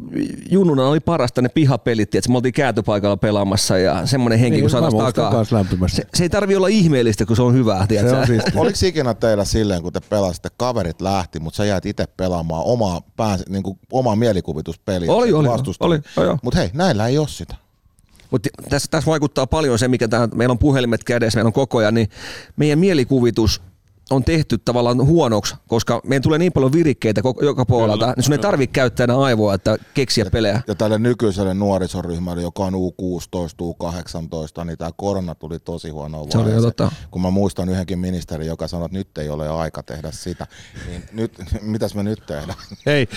junnuna oli parasta ne pihapelit, että me oltiin kääntöpaikalla pelaamassa ja semmoinen henki, Niin, kun muistan takaa. Se, se, ei tarvi olla ihmeellistä, kun se on hyvää. Se on siisti. <laughs> Oliko ikinä teillä silleen, kun te pelasitte, kaverit lähti, mutta sä jäät itse pelaamaan omaa, pää, niin kuin, omaa mielikuvituspeliä? Oli, oli, oli, joo. Mutta hei, näillä ei ole sitä. Mutta tässä, tässä vaikuttaa paljon se, mikä tähän, meillä on puhelimet kädessä, meillä on koko ajan, niin meidän mielikuvitus on tehty tavallaan huonoksi, koska meidän tulee niin paljon virikkeitä joka puolelta, Kyllä, niin sun ei tarvitse käyttää enää aivoa, että keksiä pelejä. Ja tälle nykyiselle nuorisoryhmälle, joka on U16, U18, niin tämä korona tuli tosi huono Se oli jo tota- Kun mä muistan yhdenkin ministerin, joka sanoi, että nyt ei ole aika tehdä sitä, niin nyt, mitäs me nyt tehdään? Ei,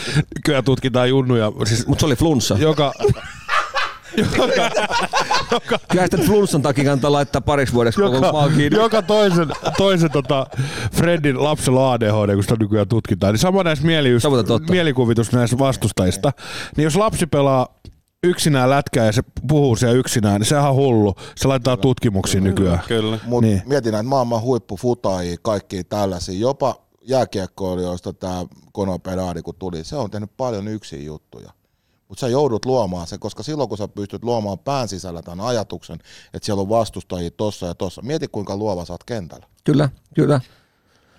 kyllä tutkitaan junnuja. Siis Mutta se oli flunssa. joka, Kyllä sitä flunssan takia kannattaa laittaa pariksi vuodeksi koko joka, maa kiinni. joka toisen, toisen tota Fredin lapsella ADHD, kun sitä nykyään tutkitaan, niin sama näissä mieli, mielikuvitus näissä vastustajista. Niin jos lapsi pelaa yksinään lätkää ja se puhuu siellä yksinään, niin sehän on hullu. Se laittaa tutkimuksiin nykyään. Kyllä. Mutta Niin. niin. mietin näitä maailman huippufutajia, kaikki tällaisia, jopa jääkiekkoilijoista tämä Kono Pedadi, kun tuli, se on tehnyt paljon yksin juttuja. Mutta sä joudut luomaan sen, koska silloin kun sä pystyt luomaan pään sisällä tämän ajatuksen, että siellä on vastustajia tossa ja tossa, mieti kuinka luova sä oot kentällä. Kyllä, kyllä.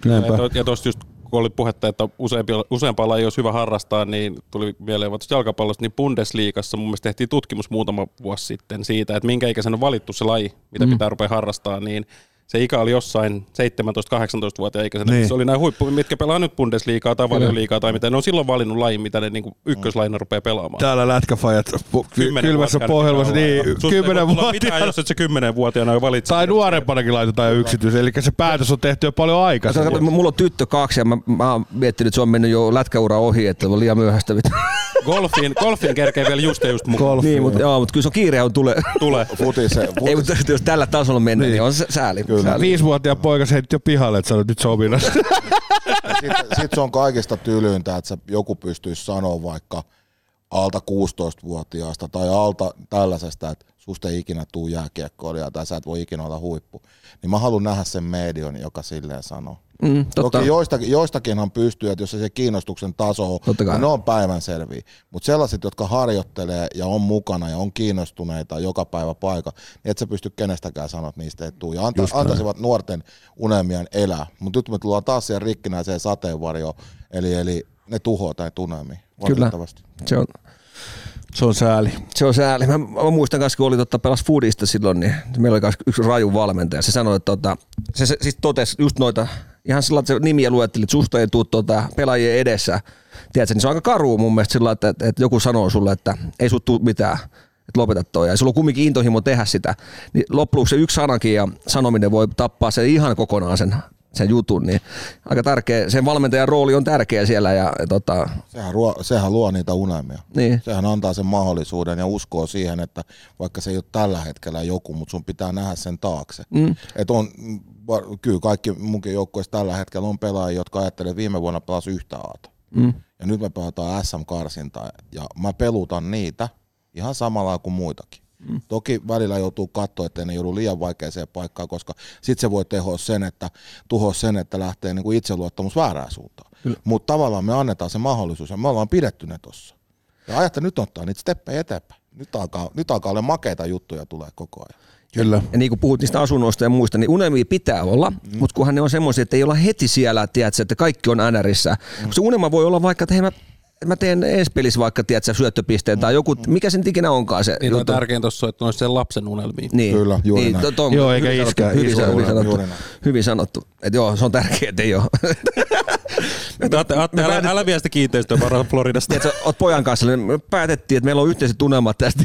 Näinpä. Ja tuosta just kun oli puhetta, että useampi, useampaa lajia olisi hyvä harrastaa, niin tuli mieleen vaikka jalkapallosta, niin Bundesliigassa mun mielestä tehtiin tutkimus muutama vuosi sitten siitä, että minkä ikäisen on valittu se laji, mitä mm. pitää rupea harrastaa, niin se ikä oli jossain 17-18-vuotiaan ikäisenä. Niin. Niin. Se oli näin huippu, mitkä pelaa nyt Bundesliigaa tai valioliigaa tai mitä. Ne on silloin valinnut lajin, mitä ne niin ykköslaina rupeaa pelaamaan. Täällä lätkäfajat kylmässä pohjelmassa, niin kymmenen vuotta. jos et se kymmenen vuotiaana jo valitse. Tai nuorempanakin laitetaan jo yksityis. Eli se päätös on tehty jo paljon aikaisemmin. Mulla on tyttö kaksi ja mä, mä oon miettinyt, että se on mennyt jo lätkäura ohi, että on liian myöhäistä. <laughs> Golfiin, golfiin kerkee vielä just ja just mukaan. Niin, mutta, joo, mutta kyllä se on kiire on tulee. Tulee. Futi se, futi, Ei, mutta jos tällä tasolla mennään, niin, niin on se sääli. Kyllä. Sääli. Viisivuotiaan poika se jo pihalle, että sanoi, että nyt se on ominassa. <laughs> Sitten sit se on kaikista tylyintä, että se joku pystyisi sanoa vaikka alta 16-vuotiaasta tai alta tällaisesta, että susta ei ikinä tuu jääkiekkoilija tai sä et voi ikinä olla huippu, niin mä haluan nähdä sen median, joka silleen sanoo. Mm, totta. Toki joistakin, joistakinhan pystyy, että jos se, se kiinnostuksen taso on, niin ne on päivänselviä. Mutta sellaiset, jotka harjoittelee ja on mukana ja on kiinnostuneita joka päivä paikka, niin et sä pysty kenestäkään sanoa, että niistä ei tule. Ja anta, antaisivat nuorten unelmien elää. Mutta nyt me tullaan taas siihen rikkinäiseen sateenvarjoon, eli, eli ne tuhoaa tai tunnelmia. Kyllä. Se on, Se on sääli. se on sääli. Mä, mä muistan kanssa, kun oli totta, pelas Foodista silloin, niin meillä oli yksi raju valmentaja. Se sanoi, että tota, se, se siis totesi just noita, ihan sillä että se nimiä luetteli, että susta ei tule tota, pelaajien edessä. Tiedätkö, niin se on aika karu mun mielestä sillä että, että, että joku sanoo sulle, että ei sut tule mitään että lopeta toi. Ja sulla on kumminkin intohimo tehdä sitä. Niin loppujen se yksi sanakin ja sanominen voi tappaa sen ihan kokonaan sen, sen jutun. Niin aika tärkeä, sen valmentajan rooli on tärkeä siellä. Ja, tota, Sehän, ruo, sehän luo niitä unelmia. niin. Sehän antaa sen mahdollisuuden ja uskoo siihen, että vaikka se ei ole tällä hetkellä joku, mutta sun pitää nähdä sen taakse. Mm. Et on, kyllä kaikki munkin joukkueessa tällä hetkellä on pelaajia, jotka ajattelee, että viime vuonna pelasi yhtä aata. Mm. Ja nyt me pelataan SM-karsintaa ja mä pelutan niitä ihan samalla kuin muitakin. Mm. Toki välillä joutuu katsoa, että ne joudu liian vaikeaseen paikkaan, koska sitten se voi tehoa sen, että tuhoa sen, että lähtee niinku itseluottamus väärään suuntaan. Mutta tavallaan me annetaan se mahdollisuus ja me ollaan pidetty ne tossa. Ja ajatte nyt ottaa niitä steppejä eteenpäin. Nyt alkaa, nyt alkaa olla makeita juttuja tulee koko ajan. Kyllä. Ja niin kuin puhut niistä asunnoista ja muista, niin unelmia pitää olla, mm. mutta kunhan ne on semmoisia, että ei olla heti siellä, tiedätkö, että kaikki on NRissä. Mm. Se unelma voi olla vaikka, että hei mä, mä teen ensi pelissä vaikka, tiedätkö, syöttöpisteen tai joku, mikä sen ikinä onkaan se Niin on juttu. tärkeintä tuossa, että ne olisi sen lapsen unelmiin. Niin. Kyllä, juuri niin, näin. to- to- Joo, eikä hyvin sanottu, iskä- Hyvin, iskä- hyvin, sanottu. Hyvin sanottu. Että joo, se on tärkeää, että ei ole. <laughs> Atte, Atte, älä, älä vie sitä kiinteistöä varo Floridasta. Tiedätkö, oot pojan kanssa, niin me päätettiin, että meillä on yhteiset tunnelmat tästä.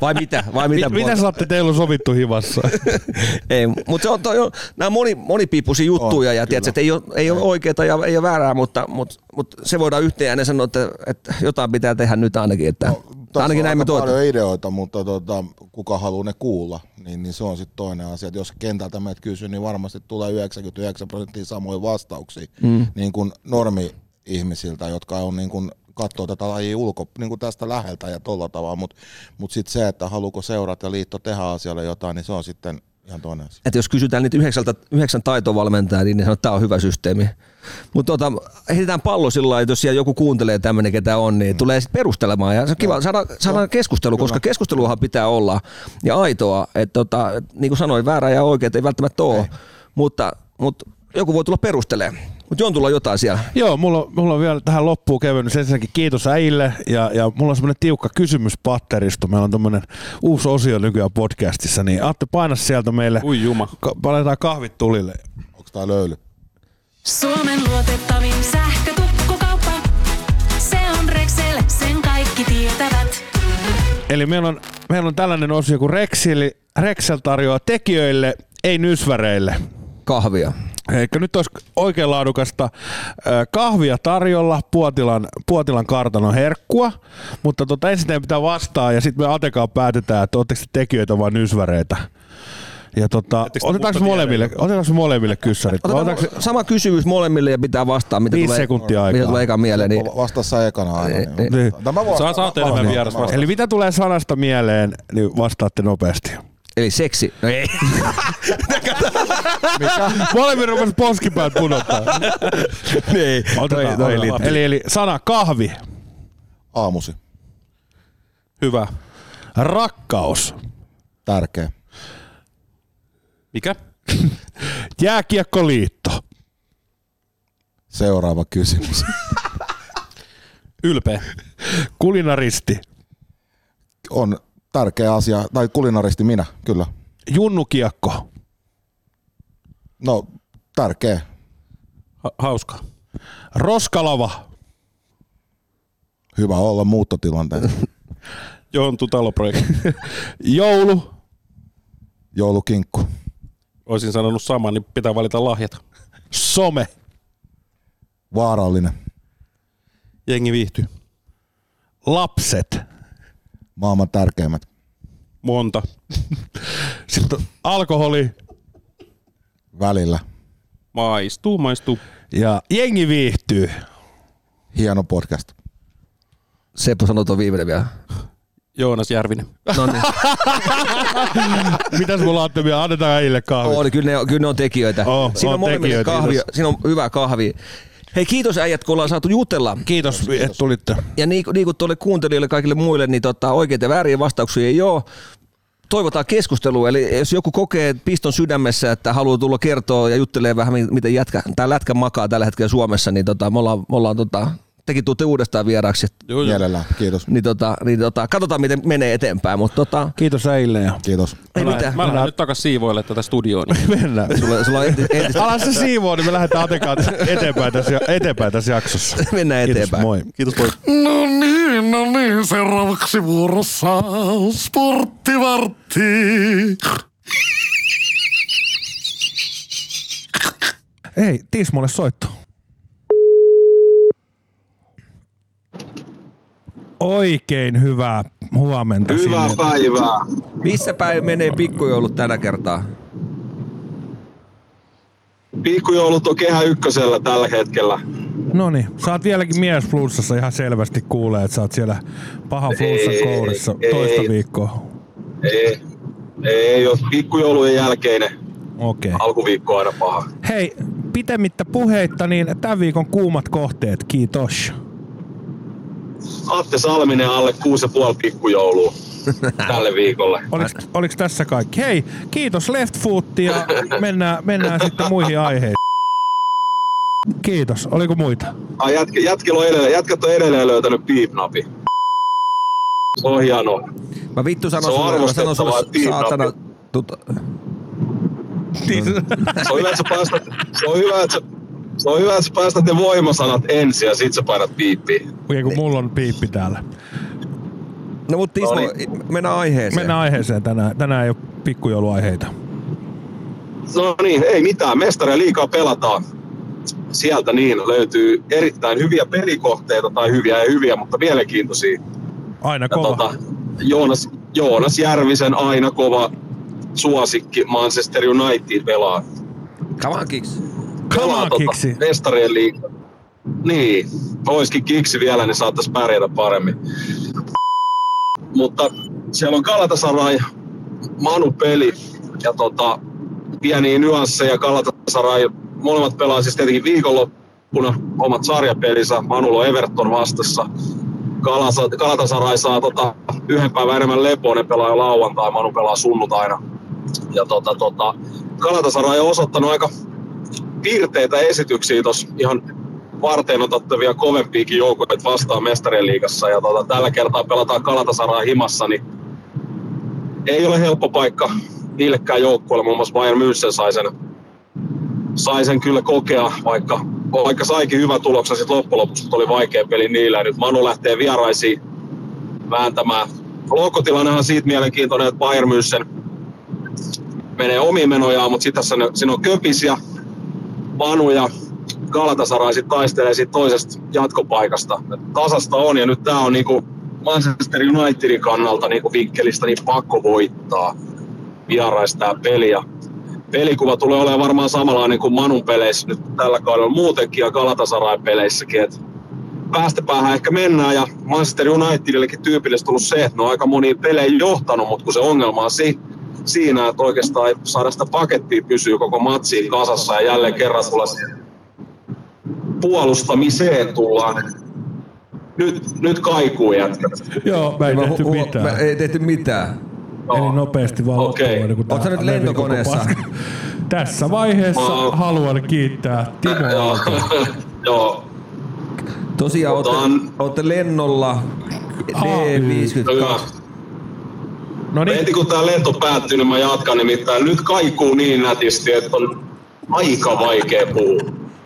Vai mitä? Vai mitä? Mit, mitä saatte teillä on sovittu hivassa? <laughs> Ei, mutta se on, toi on nämä on moni, monipiippuisia juttuja On, ja tiedätkö, että ei ole, ei ole oikeaa ja ei ole väärää, mutta, mutta, mutta se voidaan yhteen ääneen sanoa, että, että jotain pitää tehdä nyt ainakin. Että, no, Tässä ainakin on näin me paljon ideoita, mutta tota, kuka haluaa ne kuulla, niin, niin se on sitten toinen asia. Et jos kentältä meitä kysyy, niin varmasti tulee 99 prosenttia samoja vastauksia, mm. niin kuin normi-ihmisiltä, jotka on niin kuin katsoo tätä lajia ulko, niin kuin tästä läheltä ja tolla tavalla, mutta mut sitten se, että haluuko seurat ja liitto tehdä asialle jotain, niin se on sitten ihan toinen asia. Että jos kysytään niitä yhdeksältä, yhdeksän taitovalmentajaa, niin ne sanoo, että tämä on hyvä systeemi. Mutta tota, heitetään pallo sillä lailla, että jos siellä joku kuuntelee tämmöinen, ketä on, niin tulee sitten perustelemaan. Ja se on kiva saada, saada keskustelu, koska keskusteluahan pitää olla ja aitoa. Että tota, et niin kuin sanoin, väärää ja oikeaa ei välttämättä ole, mutta, mutta joku voi tulla perustelemaan. Mutta Jontulla on jotain siellä. Joo, mulla, on- mulla on vielä tähän loppuun kevennys. Ensinnäkin kiitos äijille ja, ja mulla on semmoinen tiukka kysymys patteristo. Meillä on tämmöinen uusi osio nykyään podcastissa, niin Atte paina sieltä meille. Ui juma. Ka- paletaan kahvit tulille. Onko tämä löyly? Suomen luotettavin sähkötukkukauppa. Se on Rexel, sen kaikki tietävät. Eli meillä on, meillä on tällainen osio kuin Rexel, Rexel tarjoaa tekijöille, ei nysväreille. Kahvia. Eli nyt olisi oikein laadukasta kahvia tarjolla, Puotilan, Puotilan kartanon herkkua, mutta tota, ensin pitää vastaa ja sitten me Atekaan päätetään, että oletteko te tekijöitä vai nysväreitä. Ja tota, otetaanko molemmille, otetaanko molemmille kyssärit? Otetaan Otetaanko sama kysymys molemmille ja pitää vastaa, mitä Viisi tulee, sekuntia aikaa. mitä tulee eka mieleen. Niin, Vasta sä ekana aina. Ei, Niin. niin. Tämä voi- Saa- saat enemmän mä- vieras mä- vasta- Eli mitä tulee sanasta mieleen, niin vastaatte nopeasti. eli seksi. No ei. <laughs> Molemmin rupesi poskipäät pudottaa. <laughs> niin. Otetaan, Toi- toi eli, eli sana kahvi, Aamusi. Hyvä. rakkaus, Tärkeä. Mikä? <laughs> jääkiekkoliitto, Seuraava kysymys. <laughs> Ylpeä. kulinaristi, On tärkeä asia, tai kulinaristi minä, kyllä. junnukiekko, No, tärkeä. Ha- hauska. roskalava, Hyvä olla muuttotilanteessa. <laughs> Jonttu taloprojekti. joulu, Joulukinkku. Olisin sanonut saman, niin pitää valita lahjat. some, Vaarallinen. Jengi viihtyy. lapset, Maailman tärkeimmät. Monta. <laughs> sitten alkoholi Välillä. Maistuu, maistuu. ja jengi viihtyy. Hieno podcast. Seppo sanoi tuon viimeinen vielä. Joonas Järvinen. No niin. <laughs> Mitäs mulla on vielä? Annetaan äijille kahvi. Oli, kyllä ne, on- kyllä ne on tekijöitä. Oo, siinä on on tekijöitä, kahvi, kiitos. siinä on hyvä kahvi. Hei kiitos äijät, kun ollaan saatu jutella. Kiitos, että tulitte. Ja niin, kuin- niin kuin tuolle kuuntelijoille kaikille muille, niin tota, oikeita ja vääriä vastauksia ei ole. Toivotaan keskustelua, eli jos joku kokee piston sydämessä, että haluaa tulla kertoa ja juttelee vähän, mi- miten jätkä, tämä lätkä makaa tällä hetkellä Suomessa, niin tota, me ollaan, me ollaan tota, tekin tuutte uudestaan vieraaksi. Joo, joo. Mielellään, kiitos. Niin, tota, niin tota, katsotaan, miten menee eteenpäin, mutta tota, Kiitos äijille ja Kiitos. ei Mä mitään. lähden, mä lähden nyt takas siivoille tätä studioon. <laughs> mennään. Sulla, sulla on enti, enti, Ala se siivoo, niin me lähdetään Atekaan eteenpäin tässä, eteenpäin tässä jaksossa. <laughs> mennään Kiitos, eteenpäin. moi. Kiitos pojat. No niin, no niin, seuraavaksi vuorossa sporttivartti. Ei, Tismolle soitto. Oikein hyvää huomenta Hyvää sinne. päivää. Missä päin menee pikkujoulut tänä kertaa? Pikkujoulut on kehä ykkösellä tällä hetkellä. No niin, sä oot vieläkin mies flunssassa ihan selvästi kuulee, että sä oot siellä paha flunssan Ei, kourissa ei. toista viikkoa. Ei, ei ole pikkujoulujen jälkeinen. Okei. Okay. Alkuviikko on aina paha. Hei, pitemmittä puheitta, niin tämän viikon kuumat kohteet, kiitos. Atte Salminen alle 6,5 pikkujoulua <laughs> tälle viikolle. Oliko, oliko tässä kaikki? Hei, kiitos Left Foot ja mennään, mennään sitten muihin aiheisiin. Kiitos. Oliko muita? Ai jätkä, jätkillä on edelleen, jätkät on edelleen löytänyt piipnapi. Se on hienoa. Mä vittu sanon Se on sulle, mä sanon sulle saatana, piipnappi. tota, Se on hyvä, että sä päästät, se on hyvä, että sä, se on hyvä, että päästät ne voimasanat ensin ja sit sä painat piippiin. Okei, kun mulla on piippi täällä. no mut Tismo, No mennään aiheeseen. Mennään aiheeseen tänään. Tänään ei ole pikkujouluaiheita. No niin, ei mitään. Mestaria liikaa pelataan. Sieltä niin löytyy erittäin hyviä pelikohteita, tai hyviä ja hyviä, mutta mielenkiintoisia. Aina Ja kova. tota, Joonas, Joonas Järvisen aina kova suosikki Manchester United pelaa. Come on, kicks. Come on, Kiksi. Mestarien liiga. Niin, olisikin kiksi vielä, niin saattaisi pärjätä paremmin. Mutta siellä on Galatasaray, Manu-peli ja tota, pieniä nyansseja. Galatasaray, molemmat pelaa siis tietenkin viikonloppuna omat sarjapelinsä. Manulla on Everton vastassa. Galatasaray saa tota, yhden päivän enemmän lepoa, ne pelaa jo lauantai, Manu pelaa sunnuntaina. Ja tota, tota, Galatasaray on osoittanut aika piirteitä esityksiä tuossa ihan varten otettavia kovempiakin joukkoja vastaan mestarien liigassa. Ja tota, tällä kertaa pelataan Kalatasaraa himassa, niin ei ole helppo paikka niillekään joukkueelle. Muun muassa Bayern München sai sen, sai sen kyllä kokea, vaikka, vaikka saikin hyvän tuloksen sitten loppujen lopuksi, oli vaikea peli niillä. Nyt Manu lähtee vieraisiin vääntämään. Lohkotilannehan on siitä mielenkiintoinen, että Bayern München menee omiin menojaan, mutta sitten siinä on Köpis ja Manu ja Galatasaray sit taistelee siitä toisesta jatkopaikasta. Et Tasasta on ja nyt tämä on niinku Manchester Unitedin kannalta niinku vinkkelistä niin pakko voittaa vieraista tää peli. Ja pelikuva tulee olemaan varmaan samanlainen kuin Manun peleissä nyt tällä kaudella muutenkin ja Galatasaray peleissäkin. Et päästä päähän ehkä mennään ja Manchester Unitedillekin tyypillisesti tullut se, että ne on aika moni pelejä johtanut, mutta kun se ongelma on si- siinä, että oikeastaan ei saada sitä pakettia pysyä koko matsiin kasassa ja jälleen kerran tulla puolustamiseen tullaan. Nyt, nyt kaikuu jätkät. Joo, mä ei tehty Hu- mitään. me ei tehty mitään. Eli nopeasti vaan Okei. loppuun, tää nyt lentokoneessa? <laughs> Tässä vaiheessa Mä- haluan kiittää Timo. <laughs> Joo, Tosiaan ootte, Otan- ootte lennolla D52. No niin, Heti kun tämä lento päättyy, niin mä jatkan nimittäin. Nyt kaikuu niin nätisti, että on aika vaikea puhua.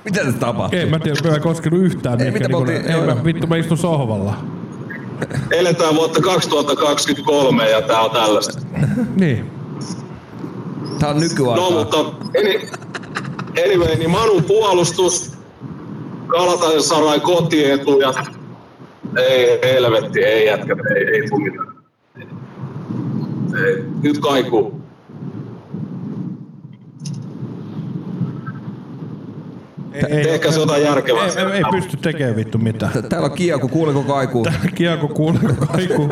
Mitä se tapahtuu? ei mä tiedä, mä en koskenut yhtään. Ei, mitä me niinku- oltiin- ei, mä, vittu, mä istun sohvalla. Eletään vuotta 2023 ja tää on tällaista. Niin. Tää on nykyaikaa. No mutta any- anyway, niin Manun puolustus, Galatasaray kotietu ja ei helvetti, ei jätkä, ei, ei tuu mitään. Ei, nyt kaikuu. Ei, Tehkää se jotain järkevää. Ei, ei, ei pysty tekemään vittu mitään. Täällä on kieku, kuuliko kaikuu? Kiekko kuulee kaiku.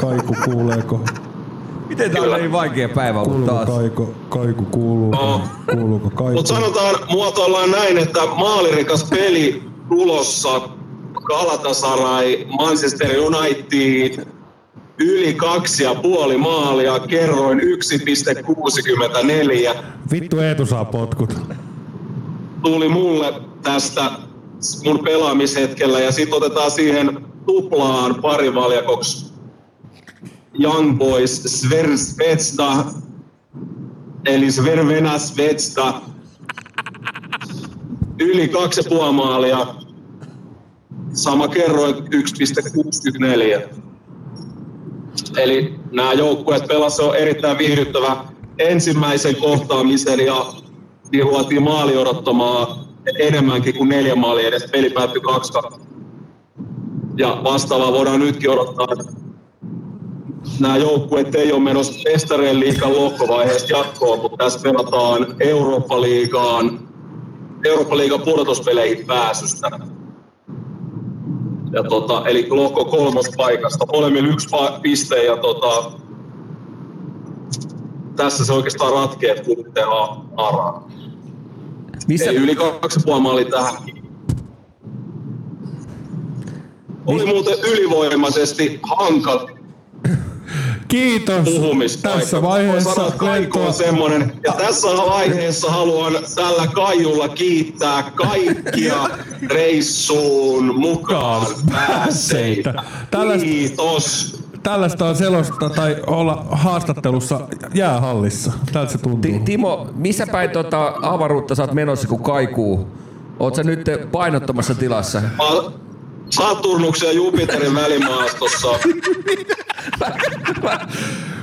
Kaiku kuuleeko? Miten tää on niin vaikea päivä ollut Kuuluuko taas? kaiku, kaiku kuuluuko? No. Kuuluuko kaiku? Mutta sanotaan, muotoillaan näin, että maalirikas peli tulossa Galatasaray, Manchester United, yli kaksi ja puoli maalia, kerroin 1,64. Vittu Eetu saa potkut. Tuli mulle tästä mun pelaamishetkellä ja sitten otetaan siihen tuplaan parivaljakoksi Young Boys Sversvetsta, eli Svervena Svetsta, yli kaksi ja puoli maalia, sama kerroin 1,64. Eli nämä joukkueet pelasivat erittäin viihdyttävä ensimmäisen kohtaamisen ja niin luotiin maali odottamaan enemmänkin kuin neljä maalia edes. Peli päättyi 2 Ja vastaavaa voidaan nytkin odottaa. Nämä joukkueet ei ole menossa Mestarien liikan lohkovaiheesta jatkoon, mutta tässä pelataan Eurooppa-liigaan, Eurooppa-liigan pudotuspeleihin pääsystä. Ja tota, eli lohko kolmospaikasta. Molemmilla yksi pa- piste ja tota, tässä se oikeastaan ratkeaa, kumpi tehdään araa. Missä, Eli yli kaksi puoli maalia tähän. Oli muuten ylivoimaisesti hankala Kiitos. puhumispaikka. Tässä vaiheessa sanoa, että Kaiku on semmoinen. Ja tässä vaiheessa haluan tällä Kaijulla kiittää kaikkia reissuun mukaan pääseitä. Tällaista- Kiitos. Tällaista on selosta tai olla haastattelussa jäähallissa. Tältä se tuntuu. Ti- Timo, missä päin tota avaruutta sä oot menossa kuin kaikuu? Oot sä nyt painottomassa tilassa? Mä Saturnuksen ja Jupiterin välimaastossa. <laughs>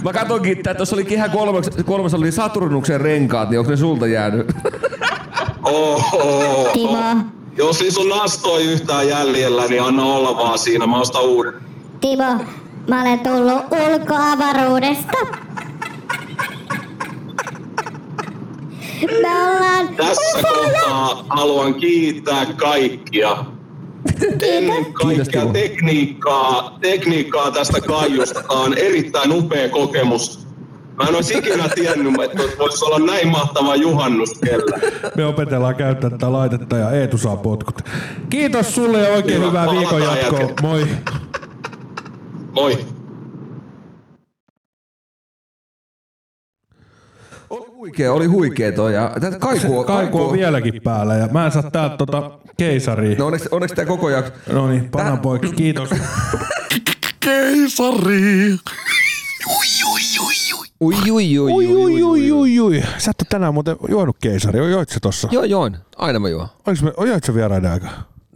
Mä katsonkin, että tuossa olikin ihan kolmas, kolmas oli Saturnuksen renkaat, niin onko ne sulta jäänyt? <laughs> Oho. Timo, Jos siis on nastoi yhtään jäljellä, niin anna olla vaan siinä. Mä ostan uuden. Timo, mä olen tullut ulkoavaruudesta. Me ollaan Tässä kohtaa haluan kiittää kaikkia. Ennen kaikkea tekniikkaa, tekniikkaa tästä kaiusta. Tämä on erittäin upea kokemus. Mä en olisi ikinä tiennyt, että voisi olla näin mahtava juhannus kellä. Me opetellaan käyttää tätä laitetta ja Eetu saa potkut. Kiitos sulle ja oikein Hyvä, hyvää viikon jatkoa. Moi. Moi. Oli huikea, oli huikea toi. Ja tätä kaikua, Kaiku on vieläkin päällä ja mä en saa täältä tota keisaria. No onneksi, onneksi tää koko jakso. No niin, panan poikki, kiitos. <laughs> Keisari. Ui, ui, ui, ui, Ui, ui, ui, ui, ui, ui. Sä et oo tänään muuten juonut keisari. Joit sä tossa? Joo, join. Aina mä juon. Olis me, joit sä vieraiden aika?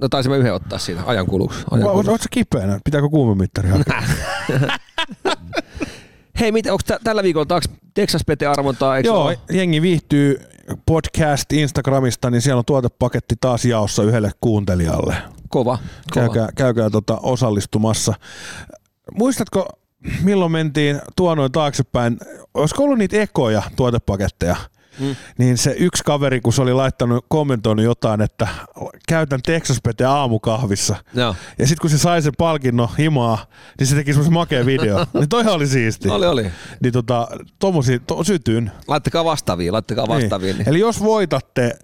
No taisin mä yhden ottaa siinä ajan kuluksi. Ajan kuluksi. sä kipeänä? Pitääkö kuumemittari hakea? <laughs> <laughs> Hei, mitä, onko tällä viikolla taas Texas Pete arvontaa? eikö Joo, ole? jengi viihtyy podcast Instagramista, niin siellä on tuotepaketti taas jaossa yhdelle kuuntelijalle. Kova. kova. Käykää, käykää tota osallistumassa. Muistatko, milloin mentiin tuonoin taaksepäin? Olisiko ollut niitä ekoja tuotepaketteja? Mm. Niin se yksi kaveri, kun se oli laittanut, kommentoinut jotain, että käytän Texas Pete aamukahvissa. Joo. Ja sitten kun se sai sen palkinnon himaa, niin se teki semmoisen makea video. <laughs> niin toihan oli siisti. Oli, oli. Niin tota, tommosia, to, sytyn. Laittakaa vastaavia, laittakaa vastaavia. Niin. Eli jos voitatte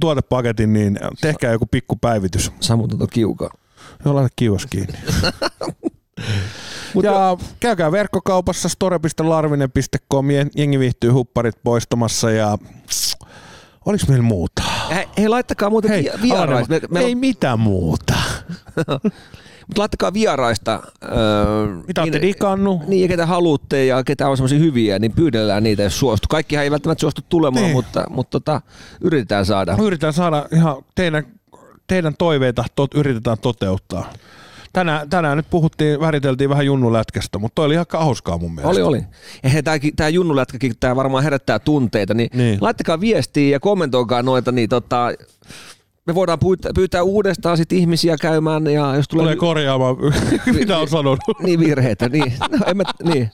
tuotepaketin, niin tehkää joku pikku päivitys. Samuta tuo kiukaa. Joo, laita kiuas kiinni. <laughs> ja käykää verkkokaupassa store.larvinen.com, jengi viihtyy hupparit poistamassa ja oliko meillä muuta? Hei, hei laittakaa muuten Hei, vi- vieraista. Alanema, ei mitään muuta. <laughs> Mutta laittakaa vieraista. Öö, Mitä olette digannut? Niin, ja ketä haluatte ja ketä on semmoisia hyviä, niin pyydellään niitä, jos suostu. Kaikkihan ei välttämättä suostu tulemaan, Niin. mutta, mutta tota, yritetään saada. Me yritetään saada ihan teidän, teidän toiveita, tot, yritetään toteuttaa. Tänään, tänään nyt puhuttiin, väriteltiin vähän junnulätkästä, mutta toi oli ihan hauskaa mun mielestä. Oli, oli. Tämä junnulätkäkin, tämä varmaan herättää tunteita, niin, Niin. niin. laittakaa viestiä ja kommentoikaa noita, niin tota, me voidaan pyytää, pyytää uudestaan sit ihmisiä käymään ja jos tulee... Tulee korjaamaan, <laughs> <laughs> mitä on sanonut. Niin virheitä, niin. No, en mä, niin.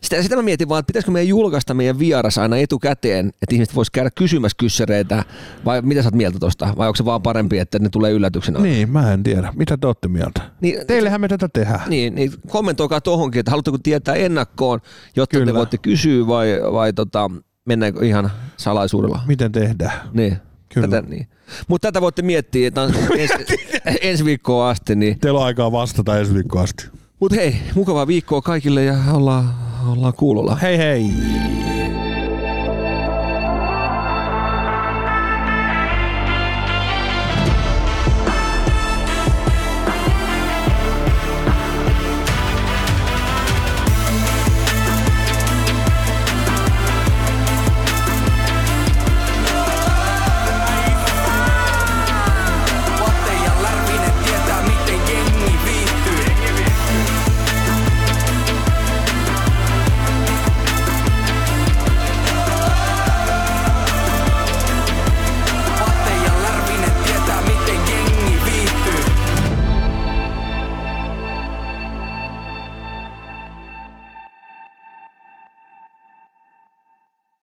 Sitä, sitä mä mietin vaan, että pitäisikö meidän julkaista meidän vieras aina etukäteen, että ihmiset vois käydä kysymässä kyssäreitä, vai mitä sä oot mieltä tosta, vai onko se vaan parempi, että ne tulee yllätyksenä? Niin, mä en tiedä. Mitä te olette mieltä? Niin, Teillehän me tätä tehdään. Niin, niin kommentoikaa tohonkin, että haluatteko tietää ennakkoon, jotta Kyllä. te voitte kysyä vai, vai tota, mennäänkö ihan salaisuudella? Miten tehdään? Niin. Kyllä. Tätä, niin. Mutta tätä voitte miettiä, että on <laughs> ensi, ensi viikkoon asti. Niin. Teillä on aikaa vastata ensi viikkoon asti. Mutta hei, mukavaa viikkoa kaikille ja ollaan, ollaan kuulolla. Hei hei!